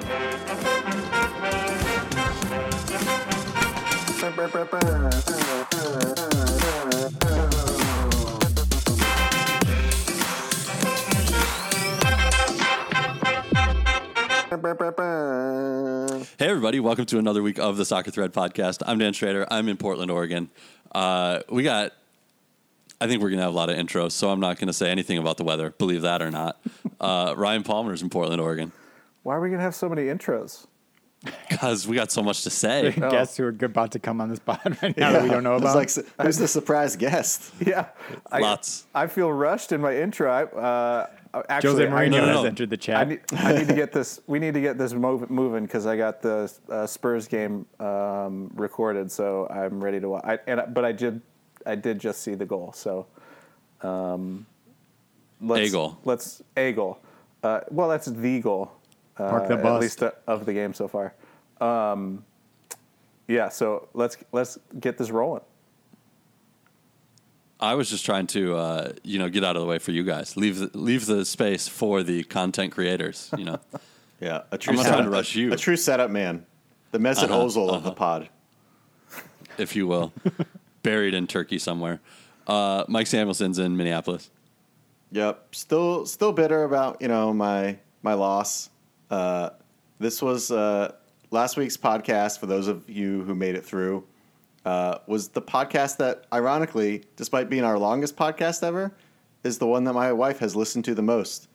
Hey, everybody, welcome to another week of the Soccer Thread podcast. I'm Dan Schrader. I'm in Portland, Oregon. Uh, we got, I think we're going to have a lot of intros, so I'm not going to say anything about the weather, believe that or not. Uh, Ryan Palmer's in Portland, Oregon, Why are we gonna have so many intros? because we got so much to say. guests who are about to come on this pod right now that we don't know It's about. like, who's the surprise guest? Yeah, I, Lots. I feel rushed in my intro. I, uh, actually, Jose Mourinho No, no, has no. entered the chat. I, need, I need to get this. We need to get this move, moving because I got the uh, Spurs game um, recorded, so I'm ready to watch. I, and but I did, I did just see the goal. So, um, let's, A goal. Let's a goal. Uh, well, that's the goal. Uh, Park the At least uh, of the game so far. Um, yeah. So let's let's get this rolling. I was just trying to, uh, you know, get out of the way for you guys. Leave the, leave the space for the content creators. You know, Yeah, a true I'm not setup, trying to rush you. A true setup man, the Mesut Uh-huh, Ozil of the pod. if you will, buried in Turkey somewhere. Uh, Mike Samuelson's in Minneapolis. Yep, still still bitter about you know my my loss. Uh, this was uh, last week's podcast. For those of you who made it through, uh, was the podcast that, ironically, despite being our longest podcast ever, is the one that my wife has listened to the most.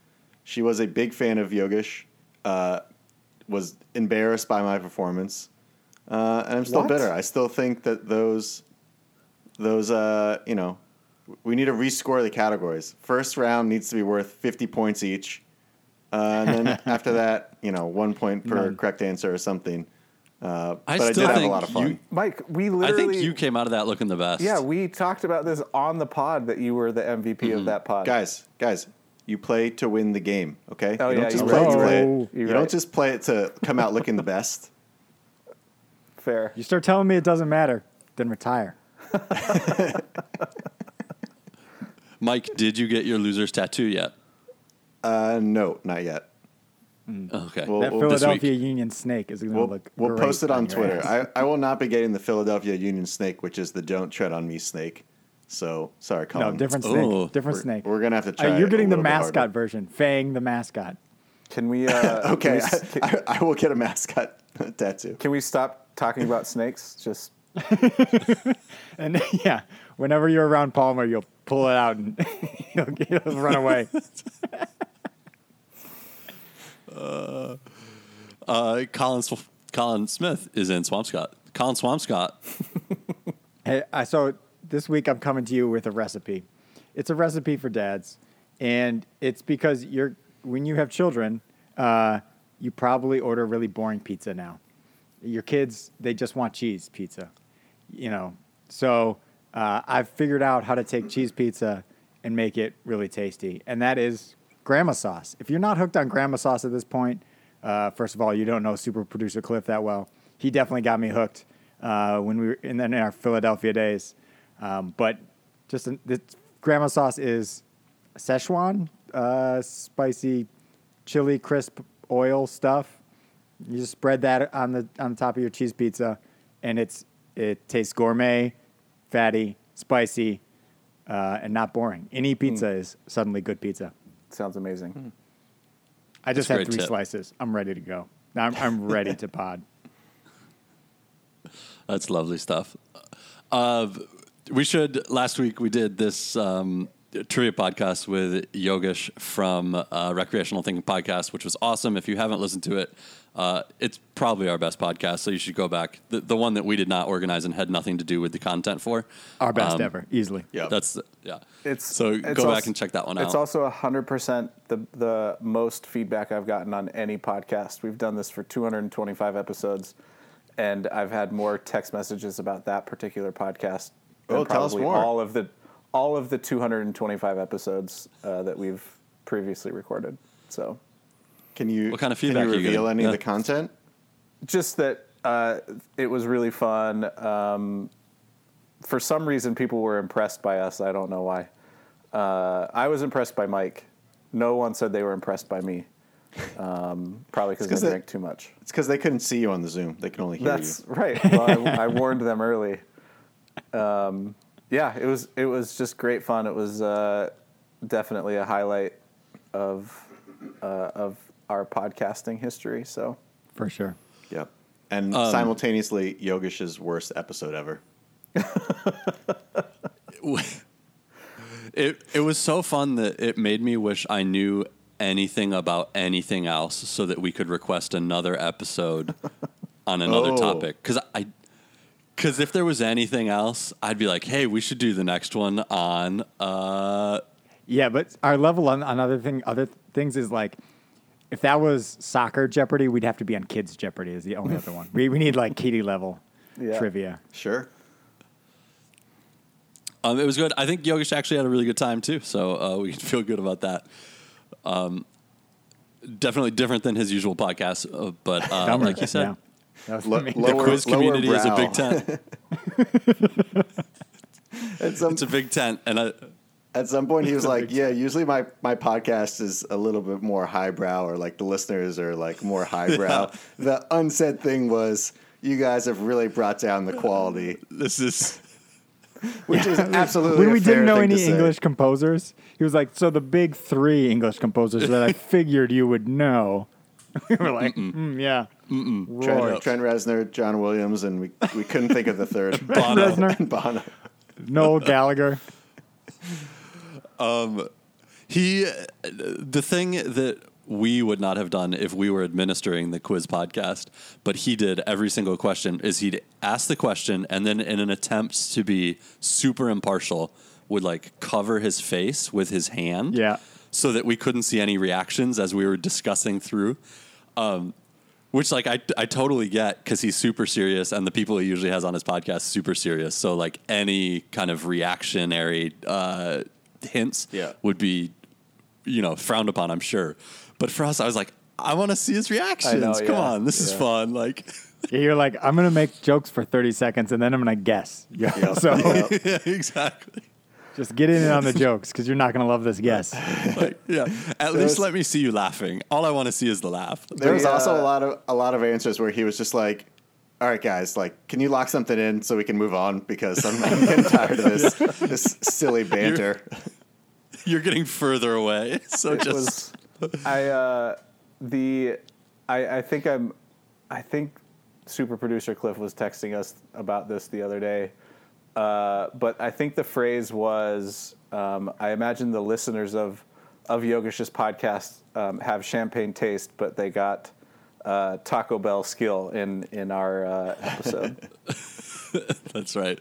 She was a big fan of Yogesh. Uh, was embarrassed by my performance, uh, and I'm still What? bitter. I still think that those those uh, you know we need to rescore the categories. First round needs to be worth 50 points each. Uh, and then after that, you know, one point per None. correct answer or something. Uh, I but I still did have a lot of fun. you- Mike, we literally. I think you came out of that looking the best. Yeah, we talked about this on the pod that you were the MVP of that pod. guys, guys, you play to win the game, okay? Oh, you don't just you're play right, to play it. You're you right. don't just play it to come out looking the best. Fair. you start telling me it doesn't matter, then retire. Mike, did you get your loser's tattoo yet? Uh, no, not yet. Okay. Well, that well, this Philadelphia. Union snake is going to We'll, look. we'll great post it on your Twitter. I, I will not be getting the Philadelphia Union snake, which is the don't tread on me snake. So, sorry, Colin. no, different snake. Oh. different We're, snake. we're going to have to Uh, you're it getting a the mascot version. Fang the mascot. Can we? Uh, can Okay, we s- Can, I, I will get a mascot tattoo. can we stop talking about snakes? Just And yeah, whenever you're around Palmer, you'll pull it out and he'll, he'll run away. Uh, Colin, Sw- Colin Smith is in Swampscott. Colin Swampscott. Hey, I so this week I'm coming to you with a recipe. It's a recipe for dads, and it's because you're when you have children, uh, you probably order really boring pizza now. Your kids they just want cheese pizza, you know. So uh, I've figured out how to take cheese pizza and make it really tasty, and that is grandma sauce. If you're not hooked on grandma sauce at this point, uh, first of all, you don't know super producer Cliff that well. He definitely got me hooked uh, when we were in, in our Philadelphia days. Um, but just an, this grandma sauce is Szechuan, uh, spicy, chili crisp oil stuff. You just spread that on the on the top of your cheese pizza, and it's it tastes gourmet, fatty, spicy, uh, and not boring. Any pizza is suddenly good pizza. Sounds amazing. I just That's had three tip. slices. I'm ready to go. I'm, I'm ready to pod. That's lovely stuff. Uh, we should. Last week we did this um, trivia podcast with Yogesh from uh, Recreational Thinking Podcast, which was awesome. If you haven't listened to it, uh, it's probably our best podcast, so you should go back. The, the one that we did not organize and had nothing to do with the content for. Our best Um, ever, easily. Yeah. That's yeah. It's so it's go back and check that one out. It's out. also hundred percent the the most feedback I've gotten on any podcast. We've done this for 225 episodes, and I've had more text messages about that particular podcast. Than Oh, tell us probably more. All of the all of the 225 episodes uh, that we've previously recorded. So Can you What kind of can feedback you are you reveal getting? any Yeah. of the content? just that uh, it was really fun. Um, for some reason, people were impressed by us. I don't know why. Uh, I was impressed by Mike. No one said they were impressed by me. um, probably because 'cause I they- drank too much. It's because they couldn't see you on the Zoom. They can only hear That's you. right. Well, I, I warned them early. Um, yeah, it was it was just great fun. It was uh, definitely a highlight of uh, of our podcasting history. So For sure. Yep. And Um, simultaneously, Yogesh's worst episode ever. It it was so fun that it made me wish I knew anything about anything else so that we could request another episode on another Oh. topic cuz I cuz if there was anything else I'd be like, "Hey, we should do the next one on uh Yeah, but our level on, on other thing other things is like if that was soccer Jeopardy, we'd have to be on kids Jeopardy is the only other one. We we need like Katie level Yeah. trivia. Sure. Um, it was good. I think Yogesh actually had a really good time too, so uh, we can feel good about that. Um, definitely different than his usual podcast, uh, but uh, like you said, yeah. That was Lo- me. the Lower- quiz lower community is a big tent. At some, It's a big tent, and I, at some point, he was like, "Yeah, usually my, my podcast is a little bit more highbrow, or like the listeners are like more highbrow." The unsaid thing was, "You guys have really brought down the quality," this is which is absolutely when we fair didn't know any. English composers, he was like, "So the big three English composers that I figured you would know." We were like, mm, "Yeah, Trent, Roy, Trent Reznor, John Williams, and we we couldn't think of the third. Bono. Reznor, Bono. Noel Gallagher." Um, he. The thing that we would not have done if we were administering the quiz podcast, but he did every single question. Is he'd ask the question and then, in an attempt to be super impartial, would like cover his face with his hand. Yeah. so that we couldn't see any reactions as we were discussing through. Um, which like I, I totally get because he's super serious and the people he usually has on his podcast super serious. So like any kind of reactionary uh, hints Yeah. would be you know frowned upon. I'm sure. But for us, I was like, I want to see his reactions. Come yeah. on, this is fun. Like, You're like, I'm gonna make jokes for 30 seconds and then I'm gonna guess. Yeah. So yeah, exactly. Just get in on the jokes because you're not gonna love this guess. Like, yeah, at least let me see you laughing. All I want to see is the laugh. There was The, also a lot of a lot of answers where he was just like, "All right, guys, like, can you lock something in so we can move on because I'm, I'm getting tired of this this silly banter." You're getting further away. So it just was I uh, the I, I think I'm I think super producer Cliff was texting us about this the other day. Uh, but I think the phrase was um, I imagine the listeners of of Yogesh's podcast um, have champagne taste, but they got uh, Taco Bell skill in in our uh, episode. That's right.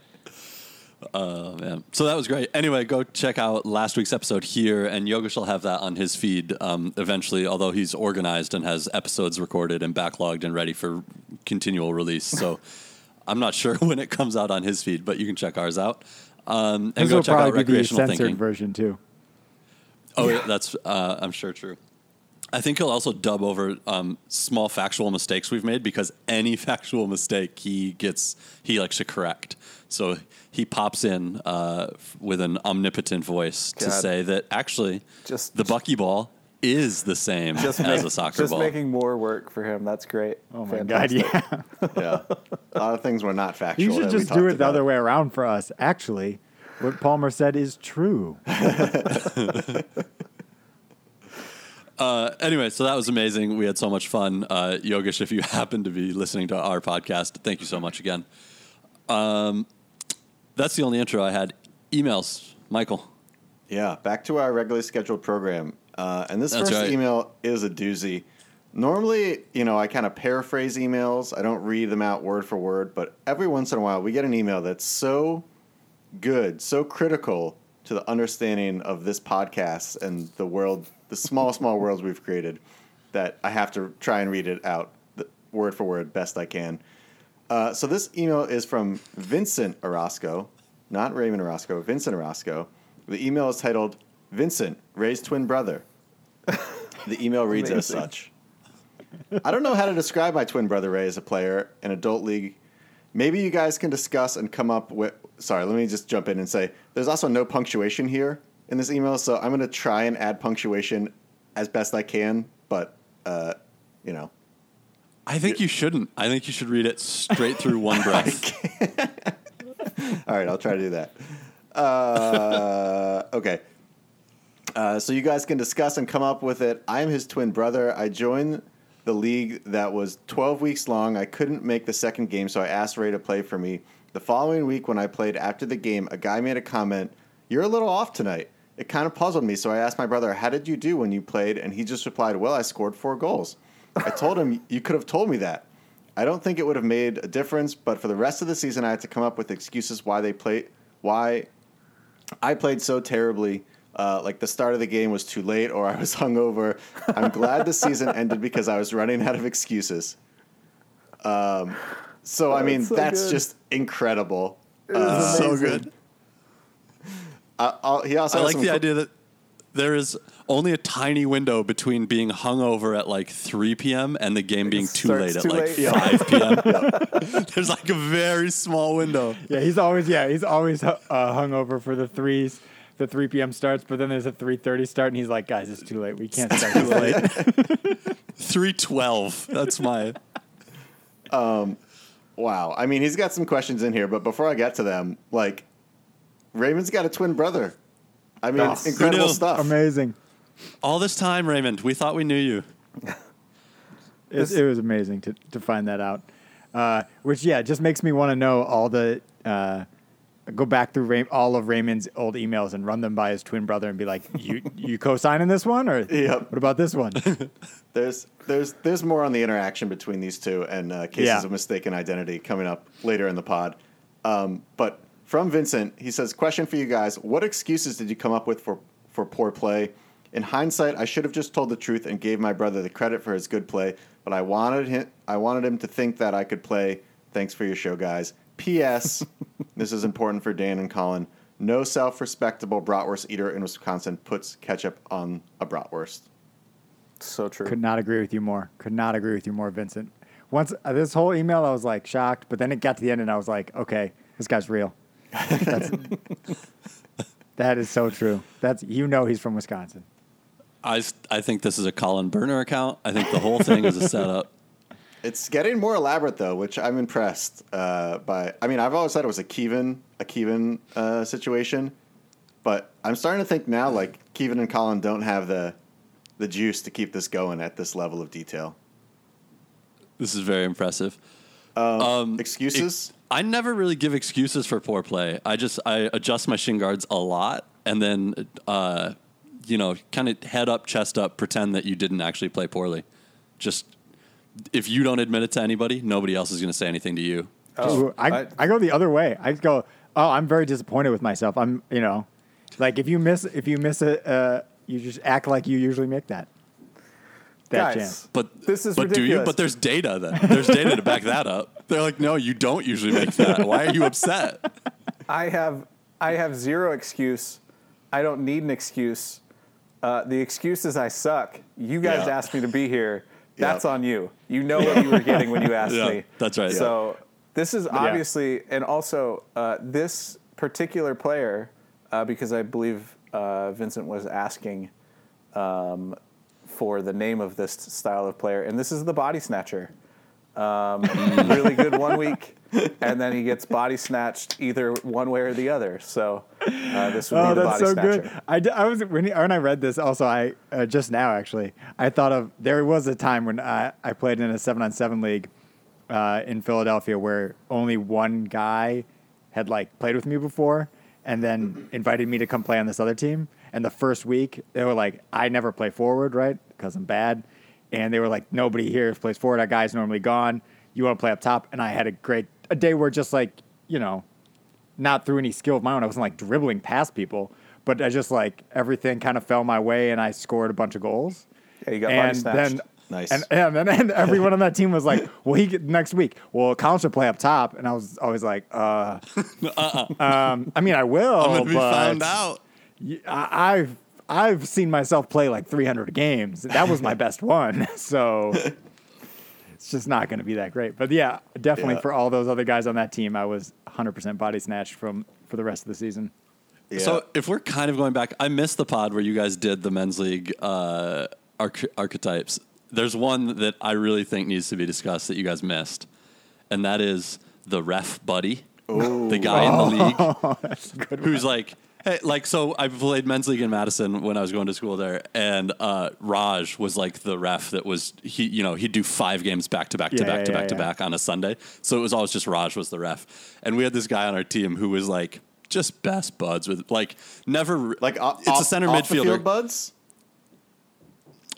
Oh man, so that was great. Anyway, go check out last week's episode here, and Yogesh will have that on his feed um, eventually. Although he's organized and has episodes recorded and backlogged and ready for continual release, so I'm not sure when it comes out on his feed, but you can check ours out. Um, and This go will check out probably be the censored thinking. version too. Oh, yeah, that's uh, I'm sure true. I think he'll also dub over um, small factual mistakes we've made because any factual mistake he gets he likes to correct. So he pops in uh, f- with an omnipotent voice to say that actually Just- the bucky-ball is the same Just as make- a soccer just ball. making more work for him. That's great. Oh my Fantastic. god, yeah. Yeah, a lot of things were not factual. You should just do talked it the about. other way around for us. Actually, what Palmer said is true. Uh, anyway, so that was amazing. We had so much fun. Uh, Yogesh, if you happen to be listening to our podcast, thank you so much again. Um, that's the only intro I had. Emails, Michael. Yeah, back to our regularly scheduled program. Uh, and this That's first right. email is a doozy. Normally, you know, I kind of paraphrase emails. I don't read them out word for word, but every once in a while we get an email that's so good, so critical to the understanding of this podcast and the world, the small, small worlds we've created, that I have to try and read it out word for word best I can. Uh, so this email is from Vincent Orozco, not Raymond Orozco, Vincent Orozco. The email is titled Vincent, Ray's twin brother. The email reads as such. I don't know how to describe my twin brother Ray as a player in adult league. Maybe you guys can discuss and come up with. Sorry, let me just jump in and say there's also no punctuation here in this email, so I'm going to try and add punctuation as best I can, but uh, you know, I think you shouldn't. I think you should read it straight through one breath. All right, I'll try to do that. Uh, okay. Uh, so you guys can discuss and come up with it. I'm his twin brother. I joined the league that was 12 weeks long. I couldn't make the second game, so I asked Ray to play for me. The following week, when I played after the game, a guy made a comment, You're a little off tonight. It kind of puzzled me, so I asked my brother, How did you do when you played? And he just replied, Well, I scored four goals. I told him, You could have told me that. I don't think it would have made a difference, but for the rest of the season, I had to come up with excuses why they played, why I played so terribly. Uh, like the start of the game was too late, or I was hungover. I'm glad the season ended because I was running out of excuses. Um, so I mean, That's so that's good. just incredible. Uh, so good. I, I'll, he also I like the fo- idea that there is only a tiny window between being hungover at like 3 p.m. and the game being too starts late at too like late. 5 p.m. There's like a very small window. Yeah, he's always yeah he's always uh, hungover for the threes. The 3 p.m. starts, but then there's a 3:30 start, and he's like, "Guys, it's too late. We can't start too late." 312. That's my. Wow. I mean, he's got some questions in here, but before I get to them, like, Raymond's got a twin brother. I mean, Oh, incredible stuff. amazing. All this time, Raymond, we thought we knew you. It, it was amazing to, to find that out. Uh, which yeah, just makes me want to know all the uh, go back through Ray- all of Raymond's old emails and run them by his twin brother and be like, "You you co-signing this one or Yep. what about this one?" There's there's there's more on the interaction between these two and uh, cases Yeah. of mistaken identity coming up later in the pod. Um, but from Vincent, he says, "Question for you guys: What excuses did you come up with for for poor play? In hindsight, I should have just told the truth and gave my brother the credit for his good play, but I wanted him I wanted him to think that I could play. Thanks for your show, guys. P.S. this is important for Dan and Colin. No self-respectable bratwurst eater in Wisconsin puts ketchup on a bratwurst." So true. Could not agree with you more. Could not agree with you more, Vincent. Once uh, this whole email, I was like shocked, but then it got to the end, and I was like, "Okay, this guy's real." That's, that is so true. That's you know he's from Wisconsin. I, I think this is a Colin Burner account. I think the whole thing is a setup. It's getting more elaborate though, which I'm impressed uh, by. I mean, I've always thought it was a Kevin a Kevin uh, situation, but I'm starting to think now like Kevin and Colin don't have the the juice to keep this going at this level of detail. This is very impressive. Um, excuses? I never really give excuses for poor play. I just I adjust my shin guards a lot, and then uh, you know, kind of head up, chest up, pretend that you didn't actually play poorly. Just if you don't admit it to anybody, nobody else is going to say anything to you. Oh, Ooh, I, I- I, go the other way. I go, oh, I'm very disappointed with myself. I'm, you know, like if you miss if you miss it, uh, you just act like you usually make that. That Guys, chance. But This is but do you? But there's data then. There's data to back that up. They're like, no, you don't usually make that. Why are you upset? I have I have zero excuse. I don't need an excuse. Uh, the excuse is I suck. You guys Yeah. asked me to be here. That's on you. You know what you were getting when you asked me. that's right. So this is obviously, and also uh, this particular player, uh, because I believe uh, Vincent was asking um, for the name of this style of player, and this is the body snatcher. Um, really good one week, and then he gets body snatched either one way or the other. So uh, this would Oh, be the that's body so snatcher. good. I, d- I was when, he- when I read this. Also, I uh, just now actually I thought of there was a time when I, I played in a seven on seven league uh, in Philadelphia where only one guy had like played with me before, and then invited me to come play on this other team. And the first week they were like, I never play forward, right? Because I'm bad. And they were like, nobody here plays forward. Our guy's normally gone. You want to play up top? And I had a great a day where just like you know not through any skill of my own. I wasn't like dribbling past people, but I just like everything kind of fell my way, and I scored a bunch of goals. Yeah, you got and snatched. then Nice. and, and then and everyone on that team was like, "Well, he get, next week. Well, Colin should play up top," and I was always like, "Uh, uh. um, I mean, I will, I'm gonna be but found out. y- I, have I've seen myself play like 300 games. That was my best one, so it's just not going to be that great. But yeah, definitely Yeah. for all those other guys on that team, I was 100% body snatched from for the rest of the season. Yeah. So if we're kind of going back, I missed the pod where you guys did the men's league uh, arch- archetypes. there's one that I really think needs to be discussed that you guys missed, and that is the ref buddy, the guy in the league who's like. Hey, like so, I played men's league in Madison when I was going to school there, and uh, Raj was like the ref that was he, you know, he'd do five games back to back to Yeah, back yeah, to yeah, back to back on a Sunday. So it was always just Raj was the ref, and we had this guy on our team who was like just best buds with like never Like off, it's a center off the midfielder. field buds.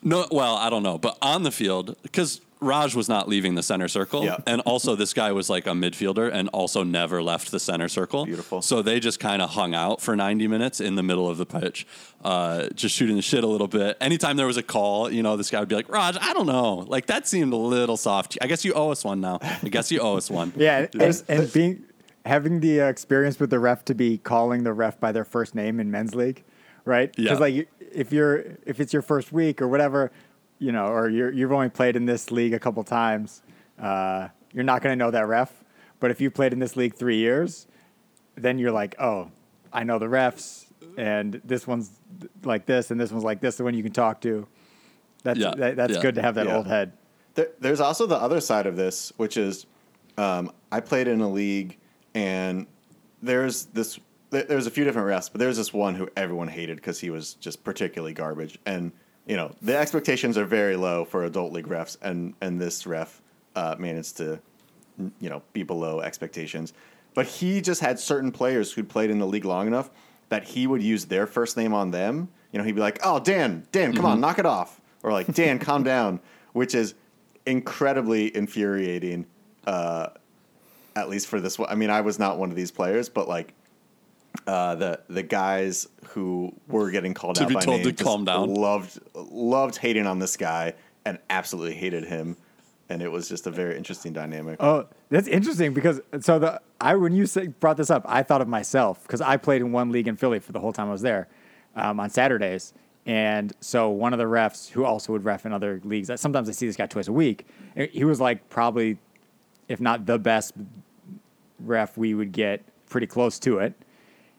No, well, I don't know, but on the field because Raj was not leaving the center circle, Yeah. and also this guy was like a midfielder and also never left the center circle. Beautiful. So they just kind of hung out for ninety minutes in the middle of the pitch, uh, just shooting the shit a little bit. Anytime there was a call, you know, this guy would be like, "Raj, I don't know, like that seemed a little soft. I guess you owe us one now. I guess you owe us one." Yeah, and, and being having the uh, experience with the ref to be calling the ref by their first name in men's league, right? Yeah. Because like if you're if it's your first week or whatever, you know, or you're, you've only played in this league a couple times, uh, you're not going to know that ref. But if you played in this league three years, then you're like, oh, I know the refs, and this one's like this, and this one's like this, the one you can talk to. That's Yeah, that, that's yeah. good to have that Yeah. old head. There, there's also the other side of this, which is um, I played in a league, and there's this. there- There's a few different refs, but there's this one who everyone hated because he was just particularly garbage. And you know the expectations are very low for adult league refs, and and this ref uh, managed to you know be below expectations. But he just had certain players who'd played in the league long enough that he would use their first name on them. You know, he'd be like, "Oh, Dan, Dan, come on, knock it off," or like, "Dan, calm down," which is incredibly infuriating. Uh, at least for this one, I mean, I was not one of these players, but like uh, the the guys who were getting called To out be by told name to calm down. loved loved hating on this guy and absolutely hated him, and it was just a very interesting dynamic. Oh, that's interesting because so the I when you say, brought this up, I thought of myself because I played in one league in Philly for the whole time I was there um, on Saturdays, and so one of the refs who also would ref in other leagues. Sometimes I see this guy twice a week. He was like probably, if not the best ref, we would get pretty close to it,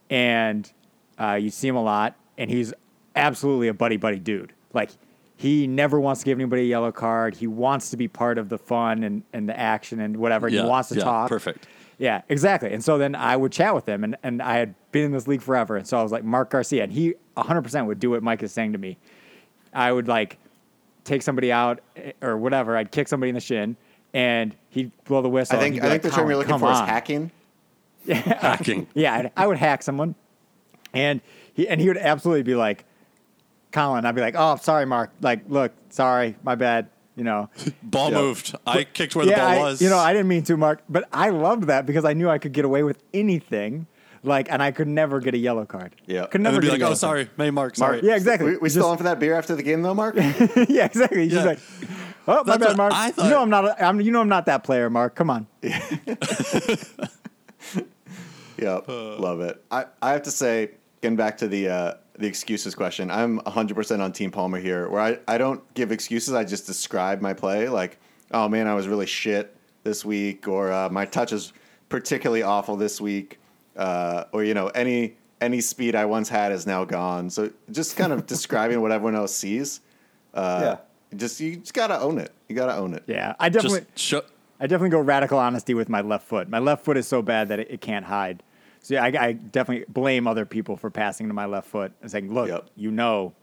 and uh, you see him a lot, and he's absolutely a buddy buddy dude. Like he never wants to give anybody a yellow card. He wants to be part of the fun and, and the action and whatever. Yeah, he wants to yeah, talk. perfect. Yeah, exactly. And so then I would chat with him, and, and I had been in this league forever. And so I was like, Mark Garcia, and he 100% would do what Mike is saying to me. I would like take somebody out eh, or whatever. I'd kick somebody in the shin, and he'd blow the whistle. I think I be think the term you're looking come for is on." Hacking. Hacking. Yeah, I'd, I would hack someone, and he and he would absolutely be like, Colin. I'd be like, oh, sorry, Mark. Like, look, sorry, my bad. You know, Ball Yeah. moved. I kicked where the ball I- was. You know, I didn't mean to, Mark, but I loved that because I knew I could get away with anything. Like, and I could never get a yellow card. Yeah. could never then be get a like, yellow "Oh, sorry, May Mark, sorry." Mark, Yeah, exactly. We, we Just- still on for that beer after the game though, Mark? yeah, exactly. He's Yeah. just like, oh, my That's bad, Mark. I you know I'm not. A, I'm. You know I'm not that player, Mark. Come on. Yep, love it. I, I have to say, getting back to the uh, the excuses question, I'm 100% on Team Palmer here, where I, I don't give excuses, I just describe my play. Like, oh man, I was really shit this week, or uh, my touch is particularly awful this week, uh, or, you know, any any speed I once had is now gone. So just kind of describing what everyone else sees. Uh, Just you just gotta own it. You gotta own it. Yeah, I definitely. Just show. I definitely go radical honesty with my left foot. My left foot is so bad that it, it can't hide. So yeah, I, I definitely blame other people for passing to my left foot and saying, "Look, Yep. you know,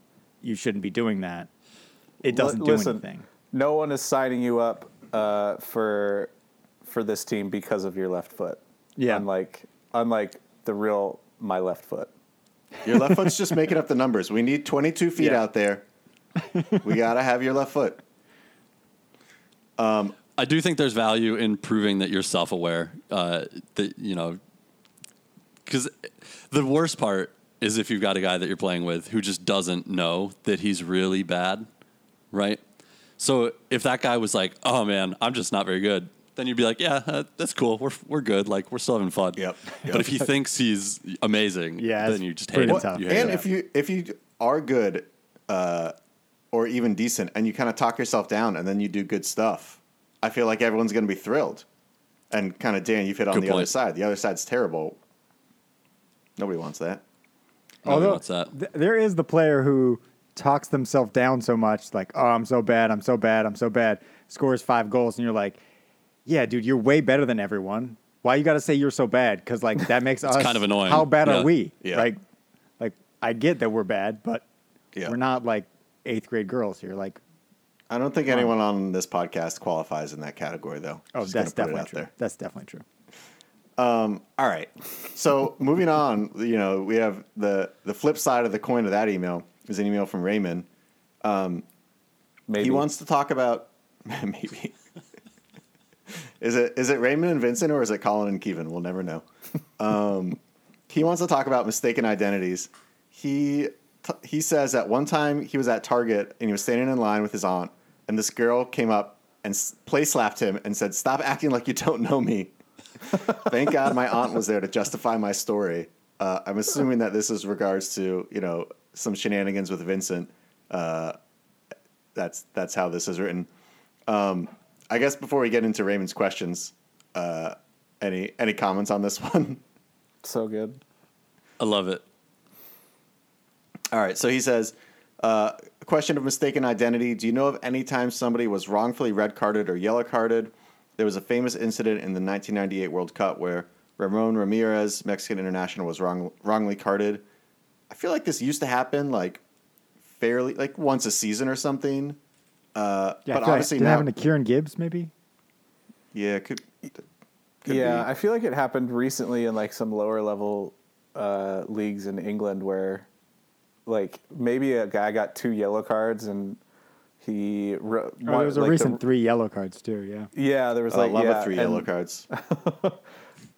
you shouldn't be doing that. It doesn't Li- do listen, anything." No one is signing you up uh, for for this team because of your left foot. Yeah. Unlike unlike the real my left foot. Your left foot's just making up the numbers. We need 22 feet Yeah. out there. We gotta have your left foot. I do think there's value in proving that you're self-aware. Uh, that you know, because the worst part is if you've got a guy that you're playing with who just doesn't know that he's really bad, right? So if that guy was like, "Oh man, I'm just not very good," then you'd be like, "Yeah, uh, that's cool. We're we're good. Like we're still having fun." Yep, But if he thinks he's amazing, Yeah, then you just hate pretty him. tough. You hate and him. if you if you are good uh, or even decent, and you kind of talk yourself down, and then you do good stuff, I feel like everyone's going to be thrilled. And kind of Dan, you've hit on Good the other side. The other side's terrible. Nobody wants that. Nobody Although wants that. th- there is the player who talks themselves down so much, like, oh, I'm so bad, I'm so bad, I'm so bad, scores five goals, and you're like, yeah, dude, you're way better than everyone. Why you got to say you're so bad? Because like that makes us kind of annoying. How bad Yeah. are we? Yeah. Like, like I get that we're bad, but Yeah. we're not like eighth grade girls here. Like, I don't think anyone on this podcast qualifies in that category, though. oh, Just that's gonna put it definitely out true. there. That's definitely true. All right. So moving on, you know, we have the the flip side of the coin of that email is an email from Raymond. Maybe He wants to talk about maybe. is it is it Raymond and Vincent or is it Colin and Kevin? We'll never know. Um, he wants to talk about mistaken identities. He t- he says at one time he was at Target and he was standing in line with his aunt, and this girl came up and s- play slapped him and said, "Stop acting like you don't know me." Thank God my aunt was there to justify my story. Uh, I'm assuming that this is regards to you know some shenanigans with Vincent. Uh, that's that's how this is written. Um, I guess before we get into Raymond's questions, uh, any any comments on this one? so good. I love it. All right, so he says, uh, question of mistaken identity. Do you know of any time somebody was wrongfully red carded or yellow carded? There was a famous incident in the 1998 World Cup where Ramon Ramirez, Mexican international, was wrong, wrongly carded. I feel like this used to happen like fairly, like once a season or something. Uh, Yeah, but I feel obviously like, did it now, happen to Kieran Gibbs maybe? yeah, could. could yeah, be. I feel like it happened recently in like some lower level uh, leagues in England where, like, maybe a guy got two yellow cards and he. Ro- Oh, there was a like, the- recent three yellow cards too. Yeah. yeah, there was I like love yeah, a three and, yellow cards.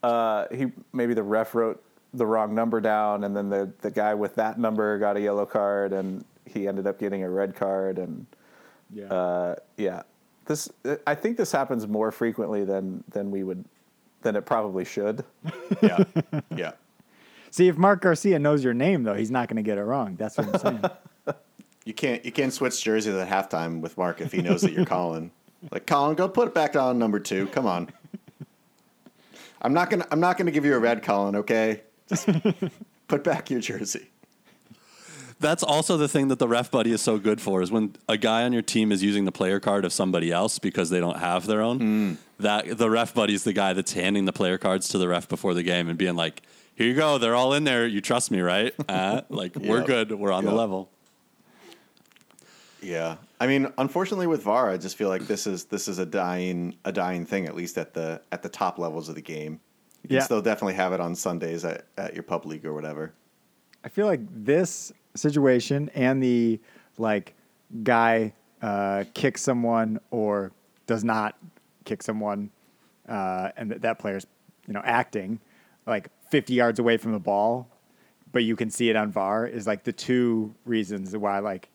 Uh, he maybe the ref wrote the wrong number down, and then the the guy with that number got a yellow card, and he ended up getting a red card, and Yeah. uh, yeah, this I think this happens more frequently than than we would than it probably should. yeah, yeah. See, if Mark Garcia knows your name though, he's not going to get it wrong. That's what I'm saying. You can't you can't switch jerseys at halftime with Mark if he knows that you're Colin. Like Colin, go put it back on number two. Come on. I'm not gonna I'm not gonna give you a red, Colin. Okay, just put back your jersey. That's also the thing that the ref buddy is so good for is when a guy on your team is using the player card of somebody else because they don't have their own. That the ref buddy is the guy that's handing the player cards to the ref before the game and being like, "Here you go, they're all in there. You trust me, right? Uh, like we're good. We're on the level." Yeah, I mean, unfortunately with VAR, I just feel like this is this is a dying a dying thing at least at the at the top levels of the game. You can Yeah. still definitely have it on Sundays at, at your pub league or whatever. I feel like this situation and the like guy uh, kicks someone or does not kick someone, uh, and that that player's you know acting like 50 yards away from the ball, but you can see it on VAR is like the two reasons why like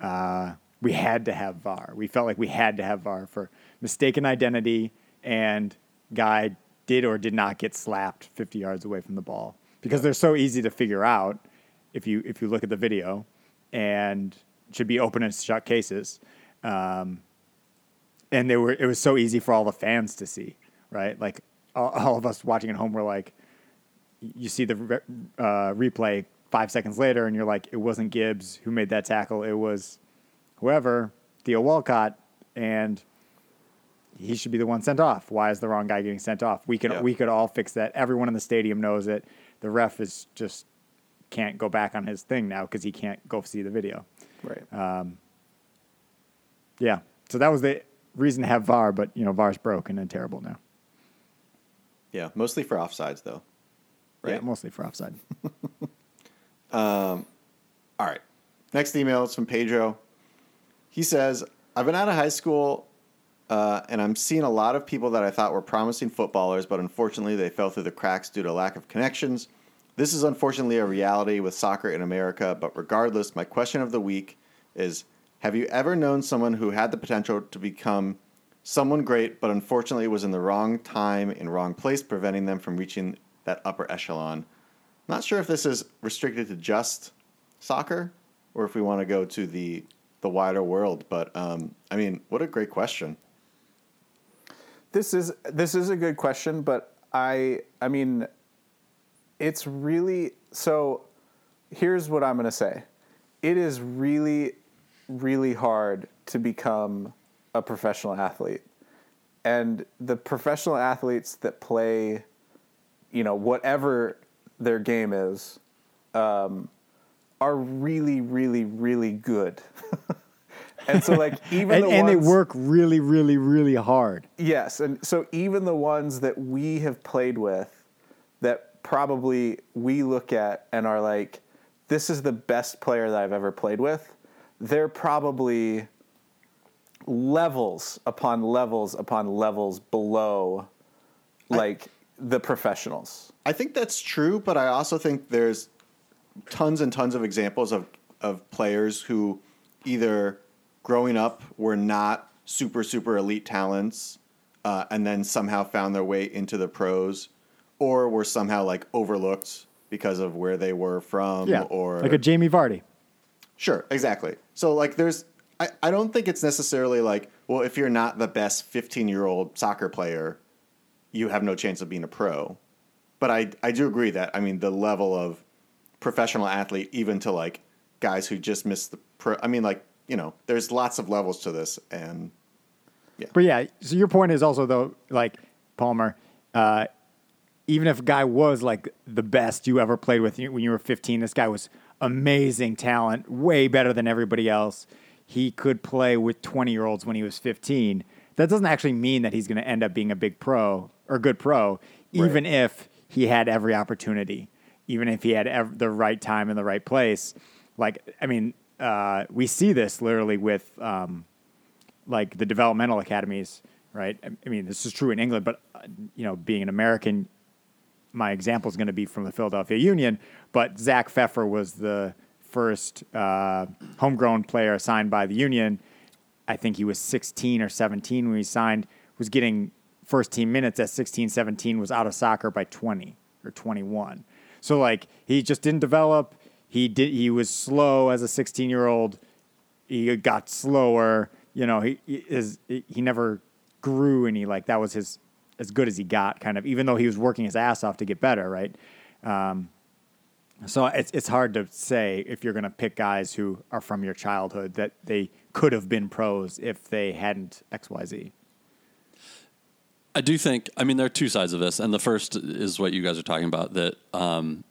uh, we had to have VAR. We felt like we had to have VAR for mistaken identity and guy did or did not get slapped 50 yards away from the ball because they're so easy to figure out if you if you look at the video and should be open and shut cases. Um, and they were it was so easy for all the fans to see, right? Like all, all of us watching at home were like, you see the re- uh, replay five seconds later, and you're like, it wasn't Gibbs who made that tackle. It was whoever, Theo Walcott, and he should be the one sent off. Why is the wrong guy getting sent off? We can Yeah. we could all fix that. Everyone in the stadium knows it. The ref is just can't go back on his thing now because he can't go see the video. Right. Um, Yeah, so that was the reason to have VAR, but you know VAR's broken and terrible now. Yeah, mostly for offsides though. Yeah, Right. mostly for offside. All right. Next email is from Pedro. He says, I've been out of high school uh, and I'm seeing a lot of people that I thought were promising footballers, but unfortunately they fell through the cracks due to lack of connections. This is unfortunately a reality with soccer in America, but regardless, my question of the week is Have you ever known someone who had the potential to become someone great, but unfortunately was in the wrong time in wrong place, preventing them from reaching that upper echelon? Not sure if this is restricted to just soccer or if we want to go to the the wider world, but um, I mean, what a great question. This is this is a good question, but I I mean, it's really so. Here's what I'm going to say: it is really, really hard to become a professional athlete. And the professional athletes that play, you know, whatever their game is, um, are really, really, really good. and so, like, even and, the and they work really, really, really hard. Yes, and so even the ones that we have played with that probably we look at and are like, this is the best player that I've ever played with, they're probably levels upon levels upon levels below like the professionals. I think that's true, but I also think there's tons and tons of examples of, of players who either growing up were not super, super elite talents uh, and then somehow found their way into the pros or were somehow like overlooked because of where they were from Yeah, or like a Jamie Vardy. Sure, exactly. So like there's I, I don't think it's necessarily like, well, if you're not the best 15 year old soccer player, you have no chance of being a pro. But I I do agree that I mean the level of professional athlete, even to like guys who just missed the pro I mean like, you know, there's lots of levels to this and yeah. But yeah, so your point is also though, like Palmer, uh, even if a guy was like the best you ever played with when you were 15, this guy was amazing talent, way better than everybody else. He could play with 20 year olds when he was 15. That doesn't actually mean that he's going to end up being a big pro or good pro, even if he had every opportunity, even if he had ev- the right time in the right place. Like, I mean, uh, we see this literally with. Um, like the developmental academies, right? I- I mean, this is true in England, but uh, you know, being an American, my example is going to be from the Philadelphia Union. But Zach Pfeffer was the first uh, homegrown player signed by the Union. I think he was 16 or 17 when he signed. Was getting first team minutes at 16, 17. Was out of soccer by 20 or 21. So like he just didn't develop. He did. He was slow as a 16 year old he got slower. You know, he, he is he never grew, he like that was his as good as he got, kind of. Even though he was working his ass off to get better, right? Um, so it's it's hard to say if you're going to pick guys who are from your childhood that they could have been pros if they hadn't X Y Z. I do think. I mean, there are two sides of this, and the first is what you guys are talking about. That um,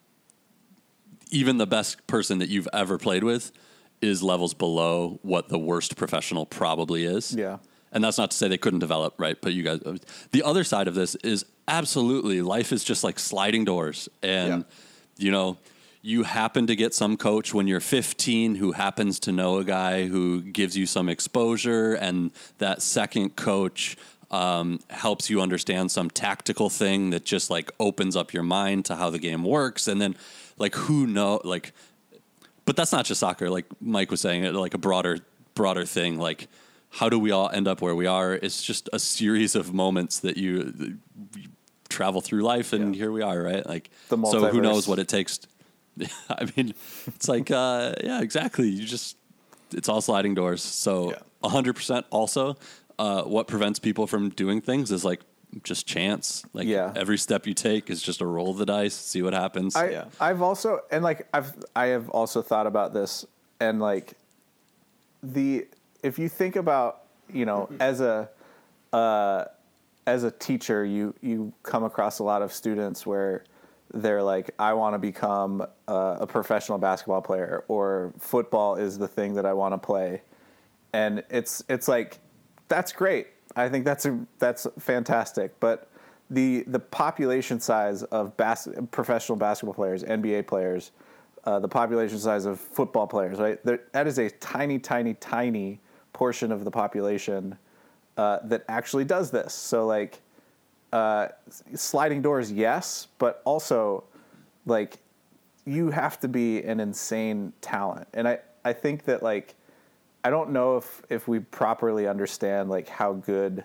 even the best person that you've ever played with is levels below what the worst professional probably is. Yeah. And that's not to say they couldn't develop, right? But you guys, the other side of this is absolutely life is just like sliding doors, and you know. You happen to get some coach when you're 15 who happens to know a guy who gives you some exposure, and that second coach um, helps you understand some tactical thing that just like opens up your mind to how the game works, and then like who know like, but that's not just soccer. Like Mike was saying, like a broader broader thing. Like how do we all end up where we are? It's just a series of moments that you, you travel through life, and Yeah. here we are, right? Like The so, who knows what it takes? t- I mean, it's like uh, yeah, exactly. You just it's all sliding doors. So Yeah. a hundred percent. Also, uh, what prevents people from doing things is like just chance. Like Yeah. every step you take is just a roll of the dice, see what happens. I, Yeah. I've also and like I've I have also thought about this and like the if you think about you know as a uh, as a teacher you you come across a lot of students where they're like I want to become a, a professional basketball player or football is the thing that I want to play and it's it's like that's great. I think that's a, that's fantastic. But the the population size of bas- professional basketball players, NBA players, uh, the population size of football players, right? There, that is a tiny, tiny, tiny portion of the population uh, that actually does this. So like uh, sliding doors, yes, but also like you have to be an insane talent. And I, I think that like I don't know if if we properly understand like how good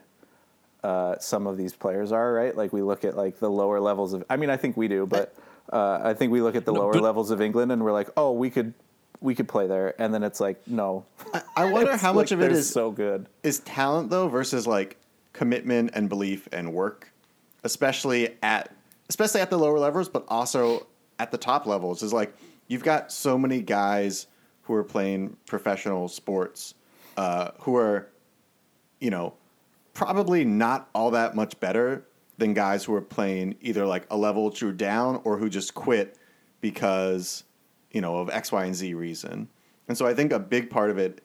uh, some of these players are, right? Like we look at like the lower levels of I mean I think we do, but uh, I think we look at the No, lower levels of England and we're like, "Oh, we could we could play there." And then it's like, "No." I, I wonder how much like of it is so good. is talent though versus like commitment and belief and work, especially at especially at the lower levels, but also at the top levels. Is like you've got so many guys who are playing professional sports, uh, who are, you know, probably not all that much better than guys who are playing either like a level two down or who just quit because, you know, of X, Y, and Z reason. And so I think a big part of it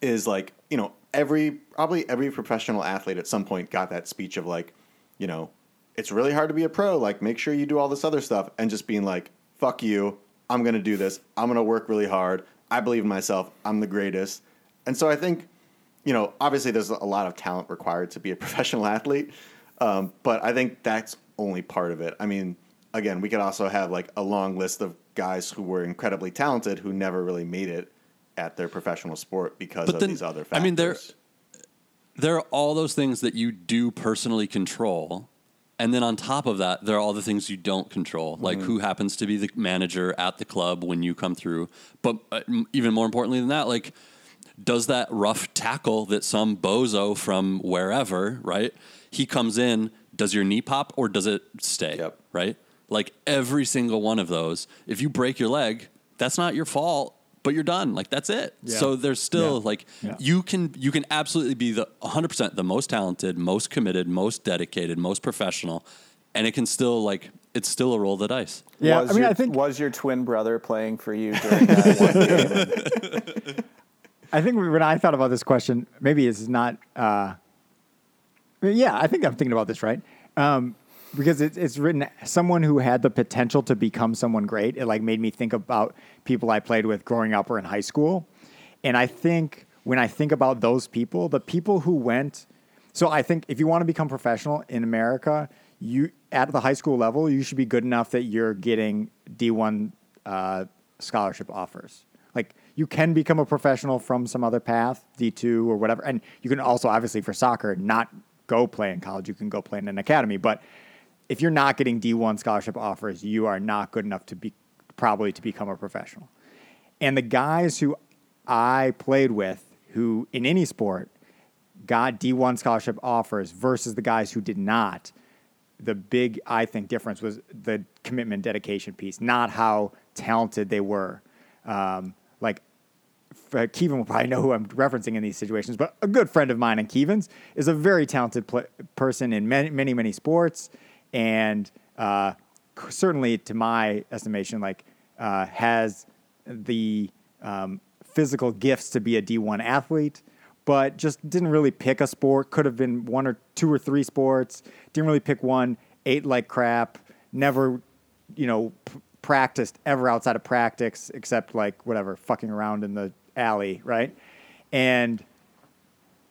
is like, you know, every probably every professional athlete at some point got that speech of like, you know, it's really hard to be a pro. Like, make sure you do all this other stuff, and just being like, fuck you. I'm gonna do this. I'm gonna work really hard. I believe in myself. I'm the greatest. And so I think, you know, obviously there's a lot of talent required to be a professional athlete, um, but I think that's only part of it. I mean, again, we could also have like a long list of guys who were incredibly talented who never really made it at their professional sport because But of then- these other factors. I mean, there- there are all those things that you do personally control. And then on top of that, there are all the things you don't control, like Mm-hmm. who happens to be the manager at the club when you come through. But uh, m- even more importantly than that, like, does that rough tackle that some bozo from wherever, right? He comes in, does your knee pop or does it stay? Yep. Right? Like every single one of those, if you break your leg, that's not your fault, but you're done. Like that's it. Yeah. So there's still Yeah. like Yeah. you can you can absolutely be the 100% the most talented, most committed, most dedicated, most professional, and it can still like it's still a roll of the dice. Yeah, was I mean, your, I think was your twin brother playing for you during that one game? I think when I thought about this question, maybe it's not. Uh, yeah, I think I'm thinking about this right um, because it's it's written someone who had the potential to become someone great. It like made me think about people I played with growing up or in high school, and I think when I think about those people, the people who went. So I think if you want to become professional in America, you at the high school level, you should be good enough that you're getting D1 uh, scholarship offers. Like you can become a professional from some other path, D2 or whatever, and you can also obviously for soccer not go play in college. You can go play in an academy, but if you're not getting D1 scholarship offers, you are not good enough to be probably to become a professional. And the guys who I played with, who in any sport got D1 scholarship offers versus the guys who did not, the big, I think, difference was the commitment dedication piece, not how talented they were. Um, like, Kevin will probably know who I'm referencing in these situations, but a good friend of mine and Kevin's is a very talented pl- person in many, many, many sports, and uh, certainly, to my estimation, like uh, has the um, physical gifts to be a D1 athlete, but just didn't really pick a sport. Could have been one or two or three sports. Didn't really pick one. Ate like crap. Never, you know, p- practiced ever outside of practice except like whatever, fucking around in the alley, right? And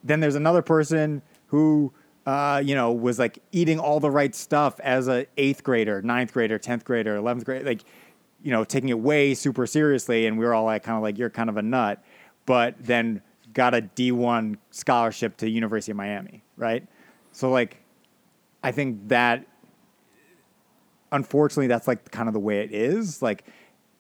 then there's another person who uh, you know was like eating all the right stuff as a eighth grader ninth grader 10th grader 11th grade like you know taking it way super seriously. And we were all like kind of like you're kind of a nut. But then got a d1 scholarship to university of miami right? So like i think that unfortunately that's like kind of the way it is. Like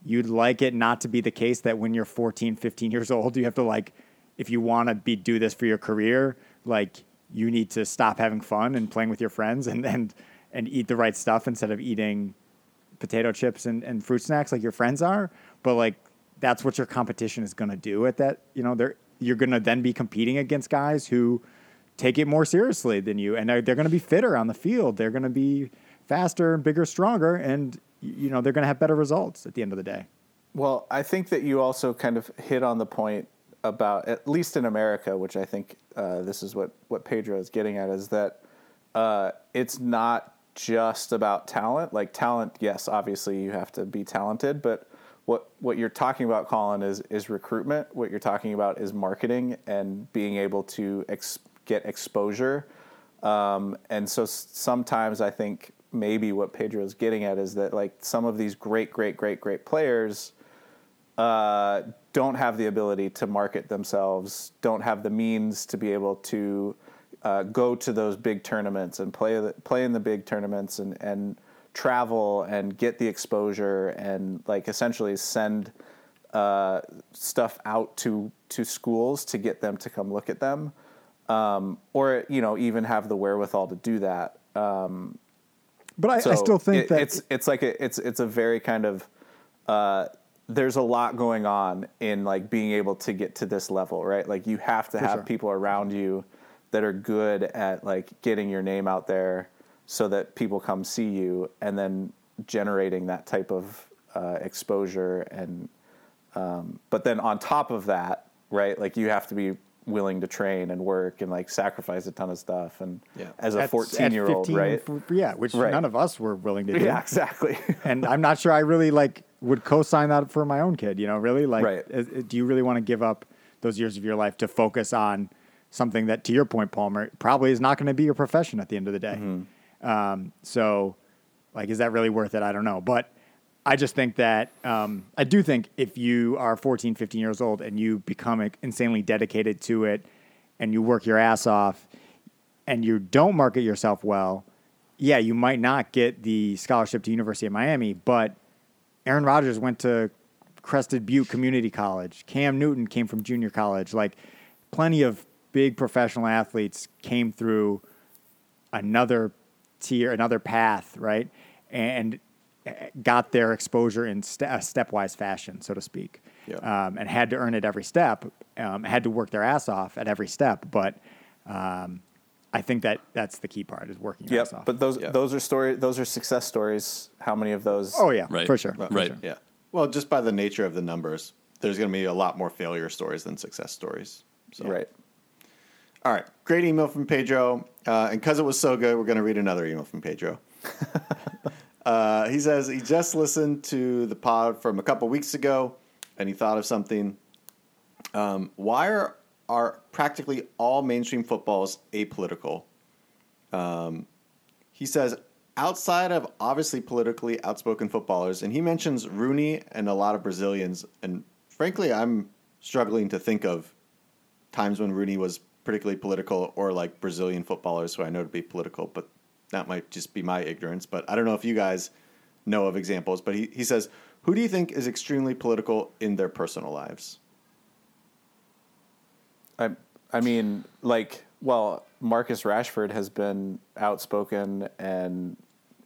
you'd like it not to be the case that when you're 14 15 years old you have to like if you want to be do this for your career like you need to stop having fun and playing with your friends and and and eat the right stuff instead of eating potato chips and, and fruit snacks like your friends are. But like that's what your competition is going to do at that you know they're you're going to then be competing against guys who take it more seriously than you. And they're, they're going to be fitter on the field. They're going to be faster bigger stronger and you know they're going to have better results at the end of the day. Well, I think that you also kind of hit on the point about, at least in America, which I think uh, this is what, what Pedro is getting at, is that uh, it's not just about talent. Like talent, yes, obviously you have to be talented, but what what you're talking about, Colin, is is recruitment. What you're talking about is marketing and being able to ex- get exposure. Um, and so sometimes I think maybe what Pedro is getting at is that like some of these great, great, great, great players uh, don't have the ability to market themselves, don't have the means to be able to uh, go to those big tournaments and play the, play in the big tournaments and and travel and get the exposure and like essentially send uh, stuff out to to schools to get them to come look at them, um, or you know even have the wherewithal to do that. Um, but I, I still think it- that it's it's like a, it's it's a very kind of uh, there's a lot going on in like being able to get to this level, right? Like you have to have sure. people around you that are good at like getting your name out there so that people come see you and then generating that type of uh, exposure and um, but then on top of that right like you have to be willing to train and work and like sacrifice a ton of stuff and Yeah. as a At- 14 at year old right yeah, which Right. none of us were willing to do. yeah exactly and I'm not sure I really like would co-sign that for my own kid. You know, really, like, Right. do you really want to give up those years of your life to focus on something that, to your point, Palmer, probably is not going to be your profession at the end of the day? Um, so, like, is that really worth it? I don't know, but I just think that um, I do think if you are 14, 15 years old and you become insanely dedicated to it, and you work your ass off, and you don't market yourself well, yeah, you might not get the scholarship to University of Miami, but Aaron Rodgers went to Crested Butte Community College. Cam Newton came from junior college. Like plenty of big professional athletes came through another tier, another path, right? And eh, got their exposure in ste- a stepwise fashion, so to speak, Yeah. um, and had to earn it every step, um, had to work their ass off at every step. But um, I think that that's the key part is working your yep ass but those Yeah. those are story those are success stories how many of those oh yeah, Right. for sure, for Right. sure. Yeah. Well, just by the nature of the numbers, there's going to be a lot more failure stories than success stories. So. right All right. Great email from Pedro. Uh, and because it was so good, we're going to read another email from Pedro. uh, he says he just listened to the pod from a couple weeks ago and he thought of something. Um, why are, are practically all mainstream footballs apolitical? Um, he says, outside of obviously politically outspoken footballers, and he mentions Rooney and a lot of Brazilians, and frankly, I'm struggling to think of times when Rooney was particularly political or like Brazilian footballers who I know to be political, but that might just be my ignorance. But I don't know if you guys know of examples. But he, he says, Who do you think is extremely political in their personal lives? I I mean, like, well, Marcus Rashford has been outspoken, and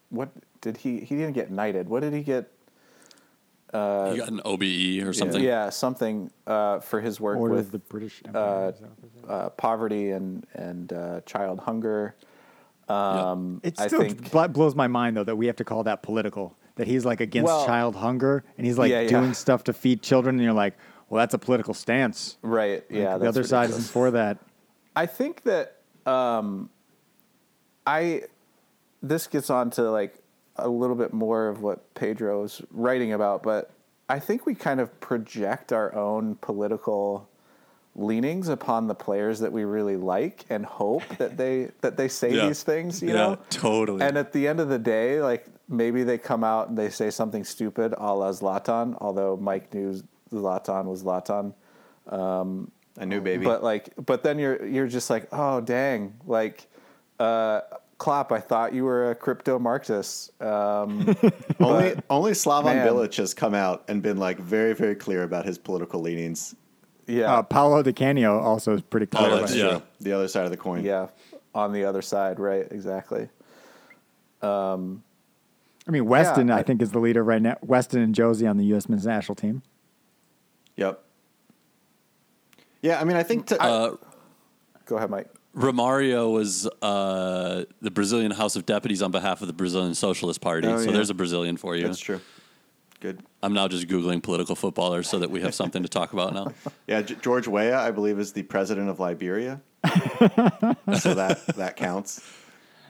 what did he? He didn't get knighted. What did he get? He got an OBE or something. Yeah, something uh, for his work Order with the British uh, Empire. is that what it is? uh, poverty and and uh, child hunger. Um, It I still think bl- blows my mind though that we have to call that political. That he's like against Well- child hunger and he's like Yeah, yeah. doing stuff to feed children, and you're like, well, that's a political stance. right. Like, Yeah, the that's other side isn't for that. I think that um, I this gets on to like a little bit more of what Pedro's writing about, but I think we kind of project our own political leanings upon the players that we really like and hope that they that they say Yeah. these things, you Yeah, know? totally. And at the end of the day, like maybe they come out and they say something stupid a la Zlatan, although Mike knew Zlatan was Zlatan. I knew, baby. But like, but then you're you're just like, oh dang, like, uh, Klopp, I thought you were a crypto Marxist. Um, only only Slaven man. Bilic has come out and been like very, very clear about his political leanings. yeah, Uh, Paolo Di Canio also is pretty clear. Oh, about that's- it. yeah. true. The other side of the coin. yeah, on the other side, right? Exactly. Um, I mean, Weston, Yeah, I I- think, is the leader right now. Weston and Jozy on the U.S. men's national team. Yep. Yeah, I mean, I think to, Uh, Go ahead, Mike. Romario was uh, the Brazilian House of Deputies on behalf of the Brazilian Socialist Party. Oh, so yeah. there's a Brazilian for you. that's true. Good. I'm now just Googling political footballers so that we have something to talk about now. Yeah, George Weah, I believe, is the president of Liberia. so that that counts.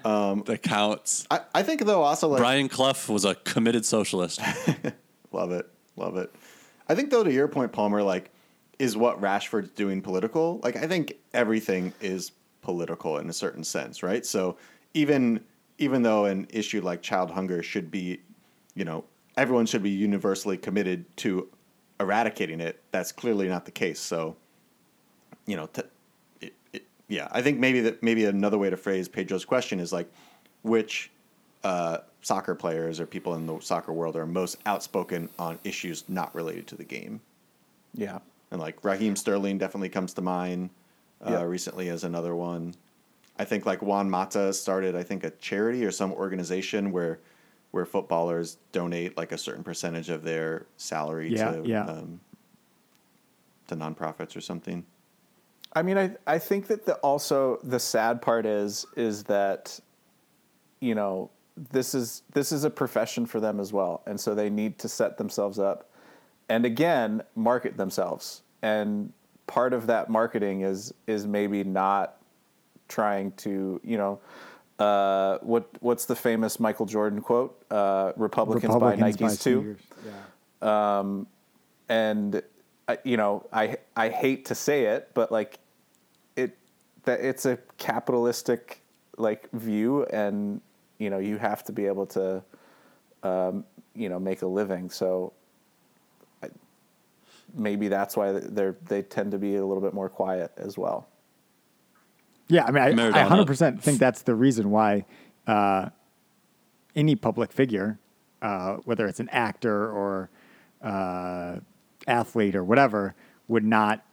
That counts. I, I think though also like Brian Clough was a committed socialist. love it, love it. I think though to your point, Palmer, like is what Rashford's doing political? Like I think everything is political in a certain sense, right? So even even though an issue like child hunger should be, you know, everyone should be universally committed to eradicating it, that's clearly not the case. So, you know, t- yeah, I think maybe that maybe another way to phrase Pedro's question is like, which uh, soccer players or people in the soccer world are most outspoken on issues not related to the game. Yeah, And like Raheem Sterling definitely comes to mind uh, recently as another one. I think like Juan Mata started, I think, a charity or some organization where where footballers donate like a certain percentage of their salary Yeah, to yeah. Um, to nonprofits or something. I mean, I I think that the also the sad part is is that, you know, this is this is a profession for them as well, and so they need to set themselves up, and again market themselves. And part of that marketing is is maybe not trying to you know. Uh, what what's the famous Michael Jordan quote? Uh, Republicans, Republicans buy Nikes too. Yeah. and I, you know I I hate to say it, but like it that it's a capitalistic like view, and you know you have to be able to um, you know make a living. So I, maybe that's why they're they tend to be a little bit more quiet as well. Yeah, I mean, I, I 100% think that's the reason why uh, any public figure, uh, whether it's an actor or uh, athlete or whatever, would not,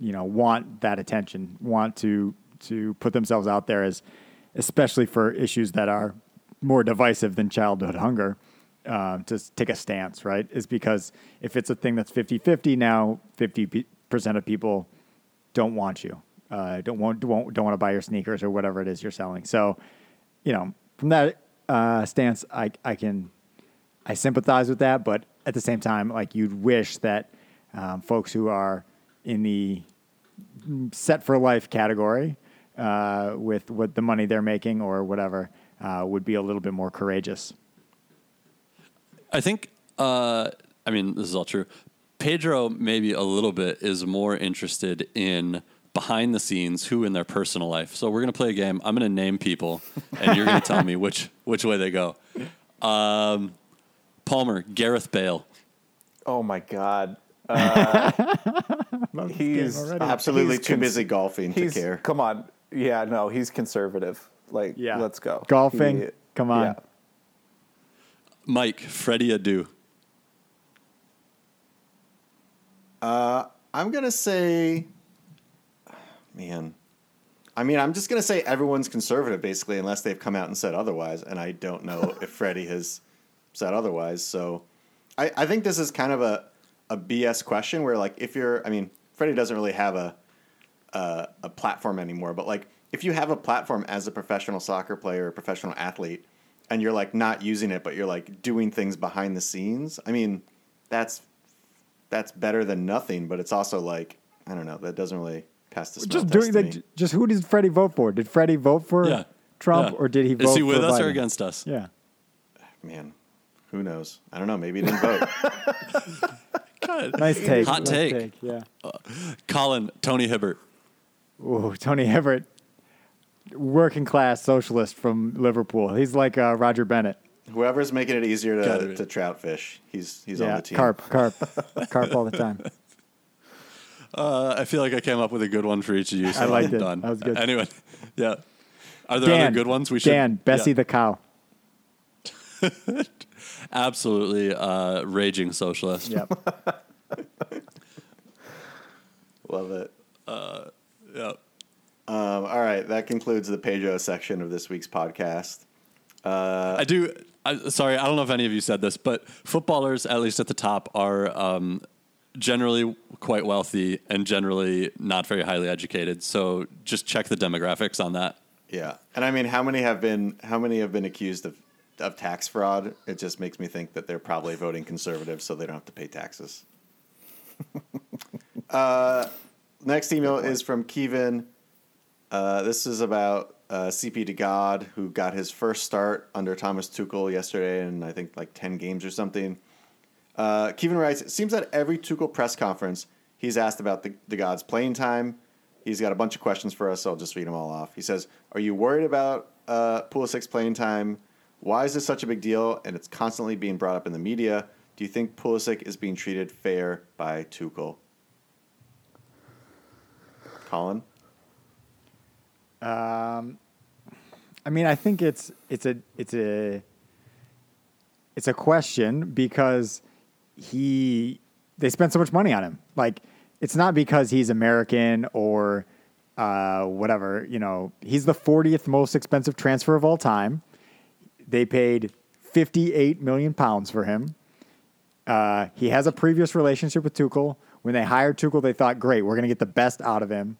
you know, want that attention, want to to put themselves out there as, especially for issues that are more divisive than childhood hunger, uh, to take a stance, right? Is because if it's a thing that's 50-50 now, 50% of people don't want you. Uh, don't want don't, don't want to buy your sneakers or whatever it is you're selling. So, you know, from that uh, stance, I I can I sympathize with that, but at the same time, like you'd wish that um, folks who are in the set for life category uh, with what the money they're making or whatever uh, would be a little bit more courageous. I think, uh, I mean, this is all true. Pedro, maybe a little bit, is more interested in behind the scenes, who in their personal life. So we're going to play a game. I'm going to name people, and you're going to tell me which which way they go. Um, Palmer, Gareth Bale. Oh my god. Uh, he's. Absolutely he's too cons- busy golfing to he's- care. Come on, yeah, no, he's conservative. Like, Yeah. let's go. Golfing? He- Come on. yeah. Mike, Freddie Adu. Uh, I'm gonna say, man. I mean, I'm just gonna say everyone's conservative basically, unless they've come out and said otherwise. And I don't know if Freddie has said otherwise. So, I, I think this is kind of a a BS question where like if you're, I mean, Freddie doesn't really have a a, a platform anymore, but like if you have a platform as a professional soccer player, or professional athlete, and you're like not using it, but you're like doing things behind the scenes. I mean, that's that's better than nothing, but it's also like I don't know. That doesn't really pass the smell Just test doing to the, just who did Freddie vote for? Did Freddie vote for Yeah. Trump Yeah. or did he vote Is he with for us or against us? Yeah. Man, who knows? I don't know. Maybe he didn't vote. God. Nice take. Hot nice take. Yeah. Uh, Colin, Tony Hibbert. Ooh, Tony Hibbert, working class socialist from Liverpool. He's like uh, Roger Bennett. Whoever's making it easier Gotta to, to trout fish, he's he's on the team. carp, carp, carp all the time. Uh, I feel like I came up with a good one for each of you. So I liked I'm it. Done. That was good. Anyway, yeah. Are there Dan, other good ones we should? Dan, Bessie yeah. the cow. absolutely uh, raging socialist. Yep. Love it. Yeah. Um, all right, that concludes the Pedro section of this week's podcast. I do. I, sorry, I don't know if any of you said this, but footballers, at least at the top, are um, generally quite wealthy and generally not very highly educated. So just check the demographics on that. Yeah, and I mean, how many have been how many have been accused of of tax fraud? It just makes me think that they're probably voting conservative, so they don't have to pay taxes. uh, next email is from Kevin. Uh, this is about uh, CP to God, who got his first start under Thomas Tuchel yesterday, in I think like ten games or something. Uh, Kevin writes, it seems that every Tuchel press conference, he's asked about the, the God's playing time. He's got a bunch of questions for us, so I'll just read them all off. He says, Are you worried about uh, Pulisic's playing time? Why is this such a big deal? And it's constantly being brought up in the media. Do you think Pulisic is being treated fair by Tuchel? Colin? Um, I mean, I think it's it's a it's a it's a question because he they spent so much money on him. Like, it's not because he's American or uh, whatever. You know, he's the 40th most expensive transfer of all time. They paid 58 million pounds for him. Uh, he has a previous relationship with Tuchel. When they hired Tuchel, they thought, great, we're going to get the best out of him.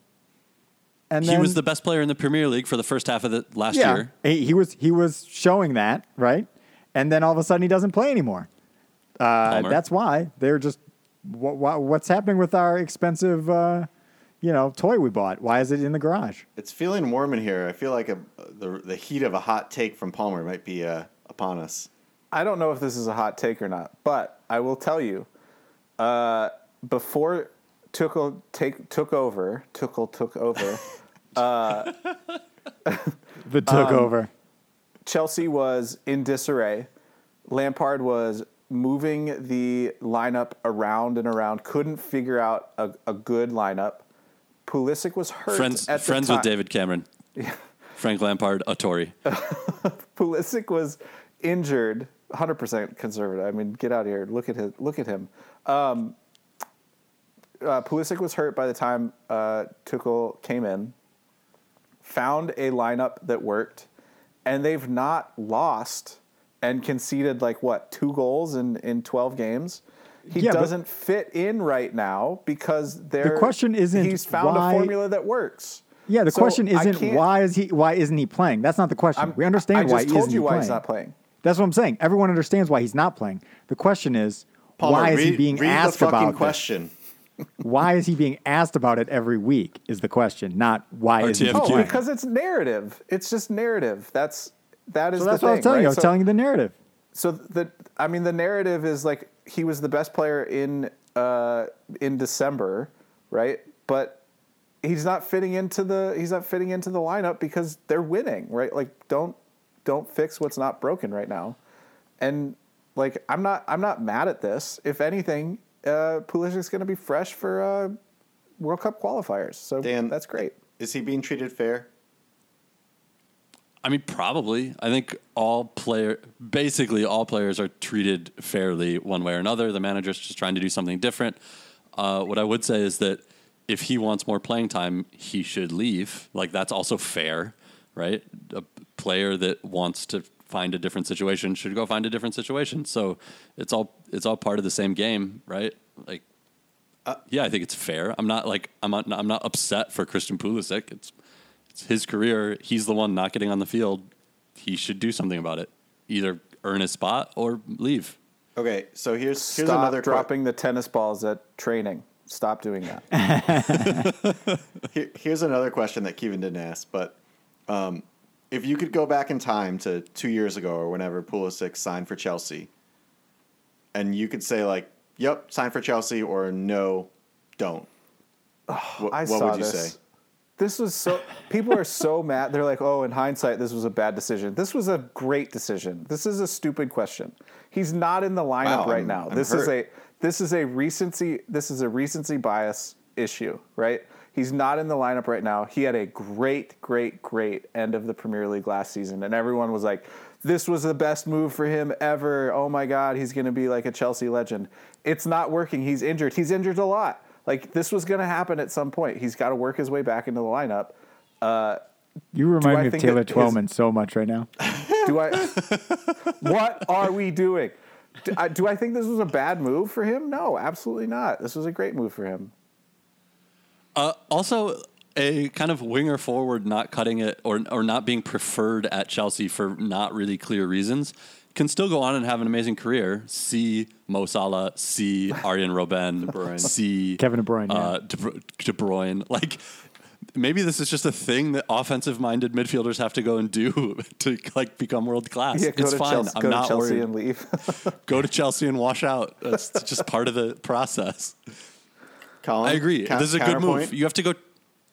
And he then, was the best player in the Premier League for the first half of the last yeah, year. He, he was he was showing that right, and then all of a sudden he doesn't play anymore. Uh, that's why they're just wha wha- what's happening with our expensive, uh, you know, toy we bought? Why is it in the garage? It's feeling warm in here. I feel like a, the the heat of a hot take from Palmer might be uh, upon us. I don't know if this is a hot take or not, but I will tell you, uh, before Tuchel take took over, Tuchel took over. The took over. Chelsea was in disarray. Lampard was moving the lineup around and around, couldn't figure out a, a good lineup. Pulisic was hurt. Friends, at the friends time. with David Cameron. Frank Lampard, a Tory. Pulisic was injured, 100% conservative. I mean, get out of here. Look at his, look at him. Um, uh, Pulisic was hurt by the time uh, Tuchel came in. Found a lineup that worked, and they've not lost and conceded like what two goals in in 12 games. He Yeah, doesn't fit in right now because they're question isn't he's found why- a formula that works. Yeah, the So question isn't why is he why isn't he playing? That's not the question. I'm- we understand I why just he told isn't you why playing. he's not playing. That's what I'm saying. Everyone understands why he's not playing. The question is Palmer, why is read, he being read asked the fucking about this? Question? Why is he being asked about it every week? Is the question, not why is he RTFQ. Oh, because it's narrative. It's just narrative. That's that is So that's the what I thing. was telling right? you. I was so, telling you the narrative. so the I mean the narrative is like he was the best player in uh, in December, right? But he's not fitting into the he's not fitting into the lineup because they're winning, right? Like don't don't fix what's not broken right now. And like I'm not I'm not mad at this. If anything, uh, Pulisic's going to be fresh for uh, World Cup qualifiers. So Dan- that's great. Is he being treated fair? I mean, probably. I think all player, basically all players are treated fairly one way or another. The manager's just trying to do something different. Uh, what I would say is that if he wants more playing time, he should leave. Like that's also fair, right? A player that wants to find a different situation should go find a different situation. So it's all it's all part of the same game, right? Like, yeah, I think it's fair. I'm not like I'm not I'm not upset for Christian Pulisic. It's it's his career. He's the one not getting on the field. He should do something about it. Either earn a spot or leave. Okay, so here's here's Stop another que- dropping the tennis balls at training. Stop doing that. Here, here's another question that Kevin didn't ask, but um, if you could go back in time to two years ago or whenever Pulisic signed for Chelsea, and you could say like, "Yep, sign for Chelsea," or "No, don't." What, I what saw would you this. say? This was so. People are so mad. They're like, "Oh, in hindsight, this was a bad decision." This was a great decision. This is a stupid question. He's not in the lineup Wow, right I'm- now. I'm this is a this is a recency. This is a recency bias issue, right? He's not in the lineup right now. He had a great, great, great end of the Premier League last season, and everyone was like, "This was the best move for him ever." Oh my God, he's going to be like a Chelsea legend. It's not working. He's injured. He's injured a lot. Like this was going to happen at some point. He's got to work his way back into the lineup. Uh, you remind me of Taylor his- Twellman so much right now. Do I? what are we doing? Do I, do I think this was a bad move for him? No, absolutely not. This was a great move for him. Uh, also, a kind of winger forward not cutting it or or not being preferred at Chelsea for not really clear reasons can still go on and have an amazing career. See Mo Salah, see Arjen Robben, Bruyne. see Kevin De Bruyne, yeah. uh, De, Bru- De Bruyne. Like maybe this is just a thing that offensive-minded midfielders have to go and do to like become world class. Yeah, go it's to fine. Chelsea, I'm go not to Chelsea worried. and leave. go to Chelsea and wash out. That's just part of the process. Colin, I agree. ca- this is a good move. You have to go.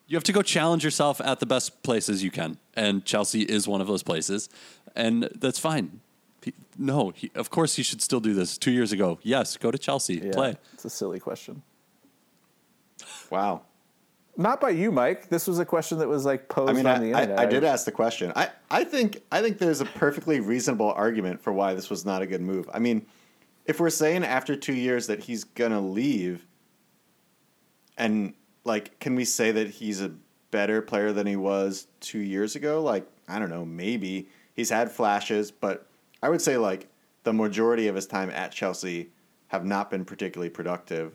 You have to go challenge yourself at the best places you can, and Chelsea is one of those places, and that's fine. He- No, he, of course he should still do this. Two years ago, yes, go to Chelsea, Yeah, play. It's a silly question. Wow. Not by you, Mike. This was a question that was like posed I mean, on the internet. I, I did ask the question. I, I think I think there's a perfectly reasonable argument for why this was not a good move. I mean, if we're saying after two years that he's gonna leave, and like, can we say that he's a better player than he was two years ago? Like, I don't know, maybe he's had flashes, but I would say like the majority of his time at Chelsea have not been particularly productive.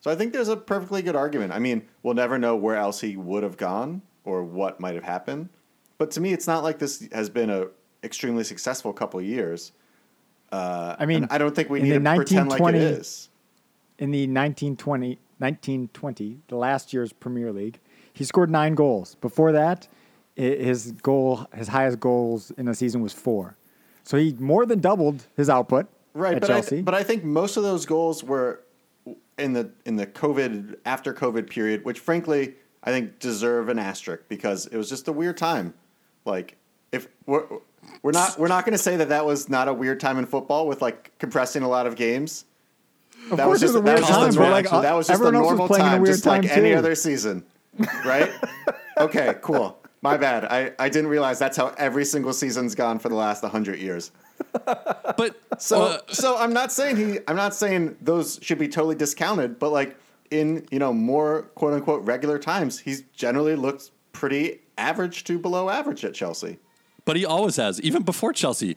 So I think there's a perfectly good argument. I mean, we'll never know where else he would have gone or what might have happened. But to me, it's not like this has been a extremely successful couple of years. Uh, I mean, I don't think we need to pretend like it 1920 is. in the 1920, 1920, the last year's Premier League, he scored nine goals. Before that, his goal, his highest goals in a season was four. So he more than doubled his output Right, at but I, Chelsea. but I think most of those goals were in the in the COVID after COVID period, which frankly I think deserve an asterisk because it was just a weird time. Like if we're we're not we're not going to say that that was not a weird time in football with like compressing a lot of games. Of that course, was just it was a that weird was just time. a but normal, like, that was just a everyone else was normal playing in a time, weird just like time any other season, right? okay, cool. My bad. I, I didn't realize that's how every single season's gone for the last hundred years. But So uh, so I'm not saying he I'm not saying those should be totally discounted, but like in, you know, more quote unquote regular times, he's generally looked pretty average to below average at Chelsea. But he always has, even before Chelsea.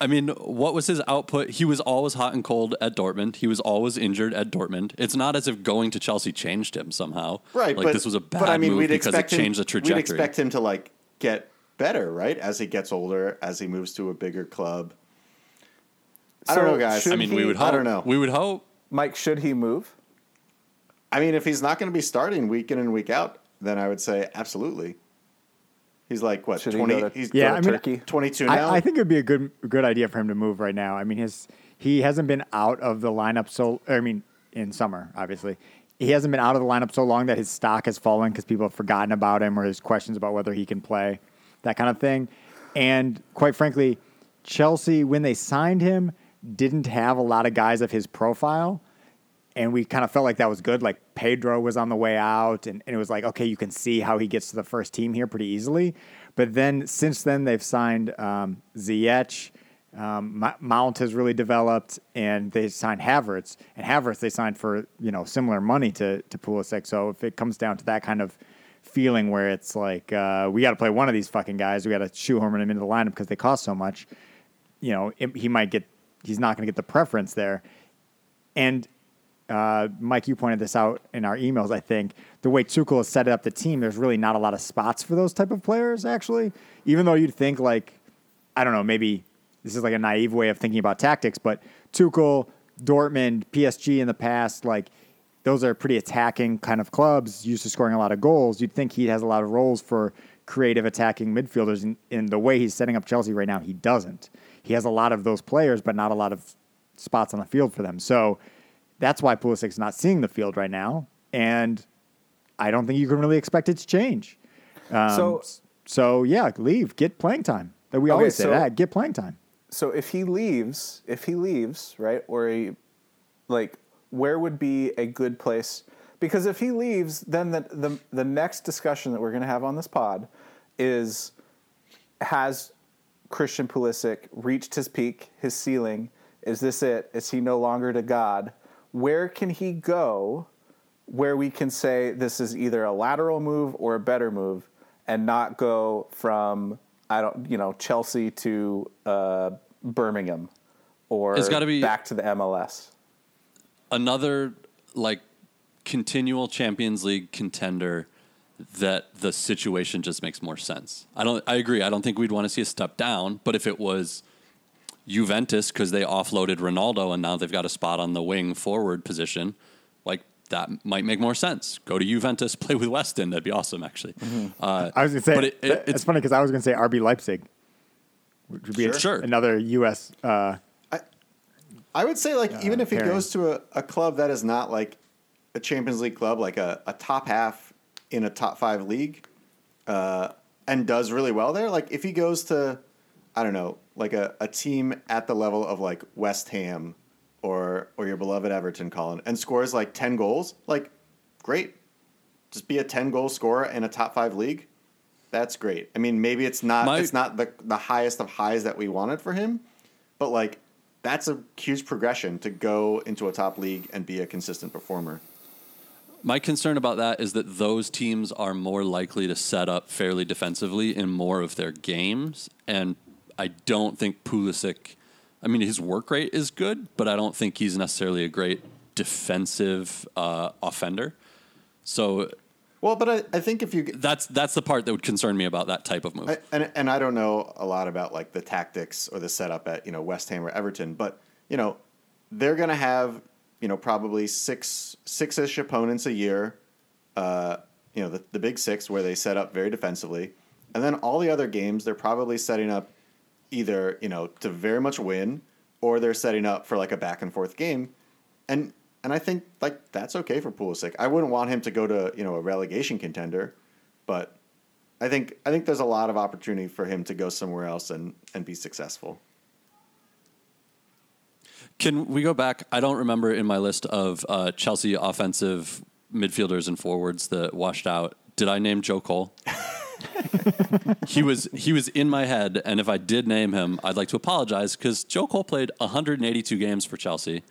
I mean, what was his output? He was always hot and cold at Dortmund. He was always injured at Dortmund. It's not as if going to Chelsea changed him somehow. Right. Like but, this was a bad but I mean move we'd because it expect him, changed the trajectory. We'd expect him to like get better, right? As he gets older, as he moves to a bigger club. I don't know, guys. I mean, we he- would I don't know. We would hope. Mike, should he move? I mean, if he's not going to be starting week in and week out, then I would say absolutely. He's like what Should he twenty? go to- he's Yeah, go I mean, Turkey? twenty-two now. I, I think it would be a good good idea for him to move right now. I mean, his he hasn't been out of the lineup so. I mean, in summer, obviously, he hasn't been out of the lineup so long that his stock has fallen because people have forgotten about him or there's questions about whether he can play, that kind of thing. And quite frankly, Chelsea when they signed him didn't have a lot of guys of his profile and we kind of felt like that was good. Like Pedro was on the way out, and, and it was like, okay, you can see how he gets to the first team here pretty easily. But then since then, they've signed um, Ziyech. Um, Mount has really developed, and they signed Havertz. And Havertz they signed for you know similar money to to Pulisic. So if it comes down to that kind of feeling where it's like uh, we got to play one of these fucking guys, we got to shoehorn him into the lineup because they cost so much. You know, it, he might get. He's not going to get the preference there. And uh, Mike, you pointed this out in our emails. I think the way Tuchel has set up the team, there's really not a lot of spots for those type of players. Actually, even though you'd think like, I don't know, maybe this is like a naive way of thinking about tactics, but Tuchel, Dortmund, PSG in the past, like those are pretty attacking kind of clubs, used to scoring a lot of goals. You'd think he has a lot of roles for creative attacking midfielders. In, in the way he's setting up Chelsea right now, he doesn't. He has a lot of those players, but not a lot of spots on the field for them. So that's why Pulisic's not seeing the field right now, and I don't think you can really expect it to change. Um, So- so yeah, leave, get playing time. That we Okay, always say so- that, get playing time. So if he leaves, if he leaves, right, or he, like, where would be a good place? Because if he leaves, then the the, the next discussion that we're going to have on this pod is has Christian Pulisic reached his peak, his ceiling? Is this it? Is he no longer to God? Where can he go where we can say this is either a lateral move or a better move and not go from I don't you know Chelsea to uh, Birmingham or It's gotta be- back to the MLS. another like continual Champions League contender that the situation just makes more sense. I don't I agree. I don't think we'd want to see a step down, but if it was Juventus because they offloaded Ronaldo and now they've got a spot on the wing forward position, like that might make more sense. Go to Juventus, play with Weston. That'd be awesome, actually. Uh, I was going to say, but it, it, it's, it's funny because I was going to say RB Leipzig, which would be Sure. Sure. another U.S. Uh, I would say, like, even if he pairing. goes to a, a club that is not like a Champions League club, like a, a top half in a top five league, uh, and does really well there, like, if he goes to, I don't know, like a, a team at the level of like West Ham or or your beloved Everton, Colin, and scores like 10 goals, like, great. Just be a 10 goal scorer in a top five league. That's great. I mean, maybe it's not My- it's not the the highest of highs that we wanted for him, but like that's a huge progression to go into a top league and be a consistent performer. My concern about that is that those teams are more likely to set up fairly defensively in more of their games. And I don't think Pulisic. I mean, his work rate is good, but I don't think he's necessarily a great defensive uh, offender. So Well, but I, I think if you that's that's the part that would concern me about that type of move. I, and and I don't know a lot about like the tactics or the setup at you know West Ham or Everton, but you know they're going to have you know probably six six ish opponents a year. Uh, you know the the big six where they set up very defensively, and then all the other games they're probably setting up either you know to very much win or they're setting up for like a back and forth game, and and I think like that's okay for Pulisic. I wouldn't want him to go to you know a relegation contender, but I think I think there's a lot of opportunity for him to go somewhere else and and be successful. Can we go back? I don't remember in my list of uh, Chelsea offensive midfielders and forwards that washed out. Did I name Joe Cole? he was he was in my head, and if I did name him, I'd like to apologize because Joe Cole played 182 games for Chelsea,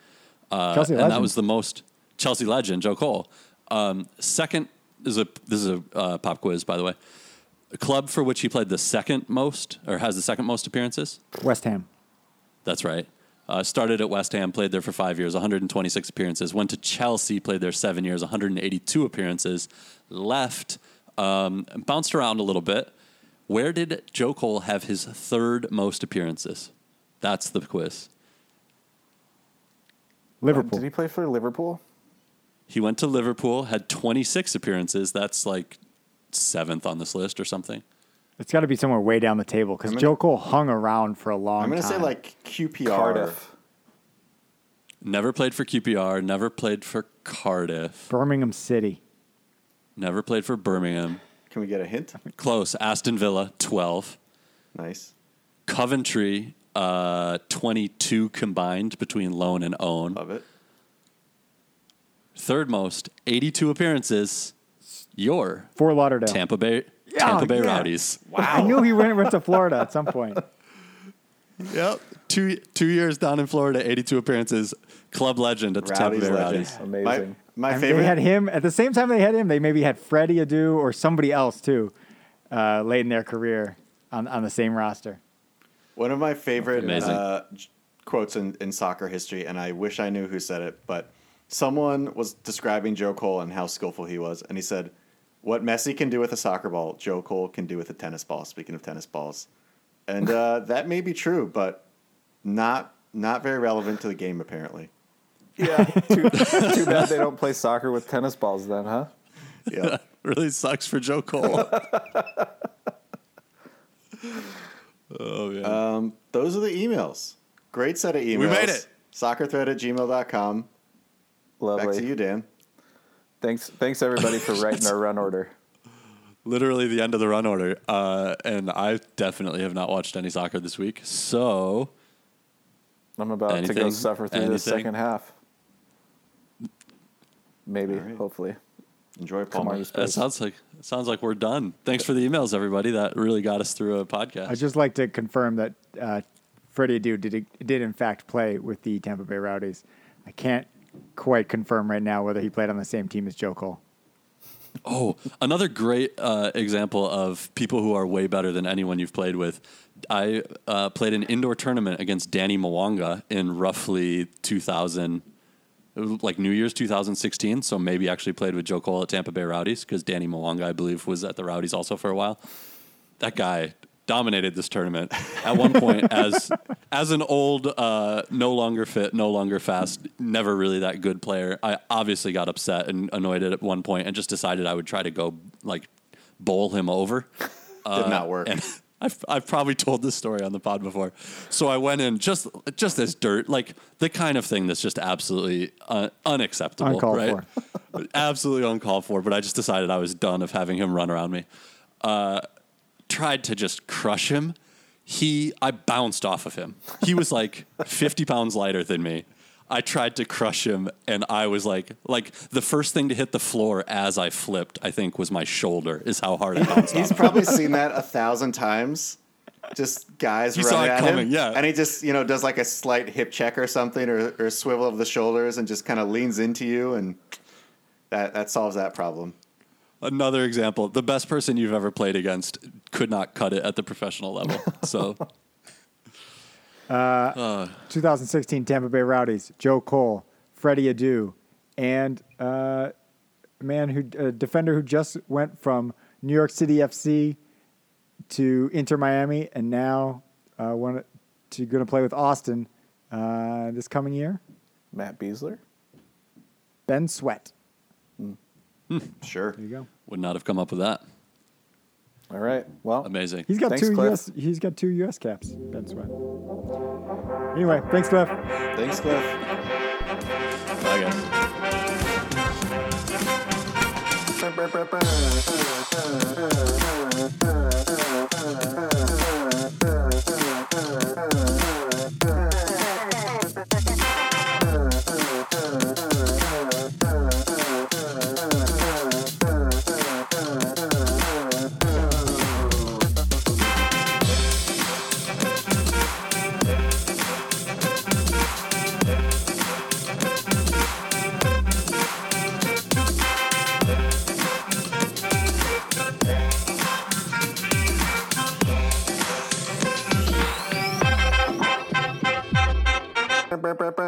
uh, Chelsea and that was the most Chelsea legend, Joe Cole. Um, second is a this is a uh, pop quiz, by the way. A club for which he played the second most, or has the second most appearances. West Ham. That's right. Uh, started at West Ham, played there for five years, 126 appearances. Went to Chelsea, played there seven years, 182 appearances. Left, um, bounced around a little bit. Where did Joe Cole have his third most appearances? That's the quiz. Liverpool. Did he play for Liverpool? He went to Liverpool, had 26 appearances. That's like seventh on this list or something. It's got to be somewhere way down the table because Joe Cole hung around for a long time. I'm going to say like QPR. Cardiff. Never played for QPR, never played for Cardiff, Birmingham City. Never played for Birmingham. Can we get a hint? Close. Aston Villa, 12. Nice. Coventry, uh, 22 combined between loan and own. Love it. Third most, 82 appearances. Your Fort Lauderdale. Tampa Bay, Yeah, Tampa Bay yeah. Rowdies. Wow. I knew he went, went to Florida at some point. Yep. Two two years down in Florida, 82 appearances. Club legend at the Tampa Rowdies Bay legend. Rowdies. Amazing. My, my And favorite. They had him at the same time they had him. They maybe had Freddie Adu or somebody else too, uh, late in their career on, on the same roster. One of my favorite uh, quotes in, in soccer history, and I wish I knew who said it, but someone was describing Joe Cole and how skillful he was, and he said, "What Messi can do with a soccer ball, Joe Cole can do with a tennis ball." Speaking of tennis balls, and uh, that may be true, but not not very relevant to the game apparently. Yeah. too, too bad they don't play soccer with tennis balls then, huh? Yeah. really sucks for Joe Cole. oh, yeah. um, those are the emails. Great set of emails. We made it. Soccerthread at gmail.com. Back Lovely. to you, Dan. Thanks, thanks everybody for writing our run order. Literally the end of the run order. Uh, and I definitely have not watched any soccer this week. So I'm about to go suffer through the second half. Maybe, All right. hopefully. Enjoy Come Palmer. that Spurs. sounds like it sounds like we're done. Thanks for the emails, everybody. That really got us through a podcast. I'd just like to confirm that uh, Freddie Adu did, did in fact play with the Tampa Bay Rowdies. I can't quite confirm right now whether he played on the same team as Joe Cole. Oh, another great uh, example of people who are way better than anyone you've played with. I uh, played an indoor tournament against Danny Mwanga in roughly 2000, it was like New Year's 2016. So maybe actually played with Joe Cole at Tampa Bay Rowdies because Danny Mwanga, I believe, was at the Rowdies also for a while. That guy dominated this tournament at one point as as an old, uh, no longer fit, no longer fast, never really that good player. I obviously got upset and annoyed at one point and just decided I would try to go like bowl him over. Did not work. And I've, I've probably told this story on the pod before. So I went in just just as dirt, like the kind of thing that's just absolutely uh, unacceptable, Uncalled right? absolutely uncalled for. But I just decided I was done of having him run around me. Uh, tried to just crush him. He, I bounced off of him. He was like 50 pounds lighter than me. I tried to crush him, and I was like, like the first thing to hit the floor as I flipped, I think, was my shoulder. Is how hard I bounced He's probably seen that a thousand times. Just guys running at coming, him, yeah. and he just you know does like a slight hip check or something, or, or swivel of the shoulders, and just kind of leans into you, and that that solves that problem. Another example: the best person you've ever played against could not cut it at the professional level. So Uh, 2016 Tampa Bay Rowdies, Joe Cole, Freddie Adu, and uh, a man who a defender who just went from New York City FC to Inter Miami, and now uh, want to going to play with Austin uh, this coming year. Matt Beasler. Ben Sweat. Sure. There you go. would not have come up with that. All right. Well, Amazing. He's got Thanks, two Cliff. US. He's got two US caps. Ben Sweat. Anyway, thanks, Cliff. Thanks, Cliff. Bye, guys. Ba-ba-ba.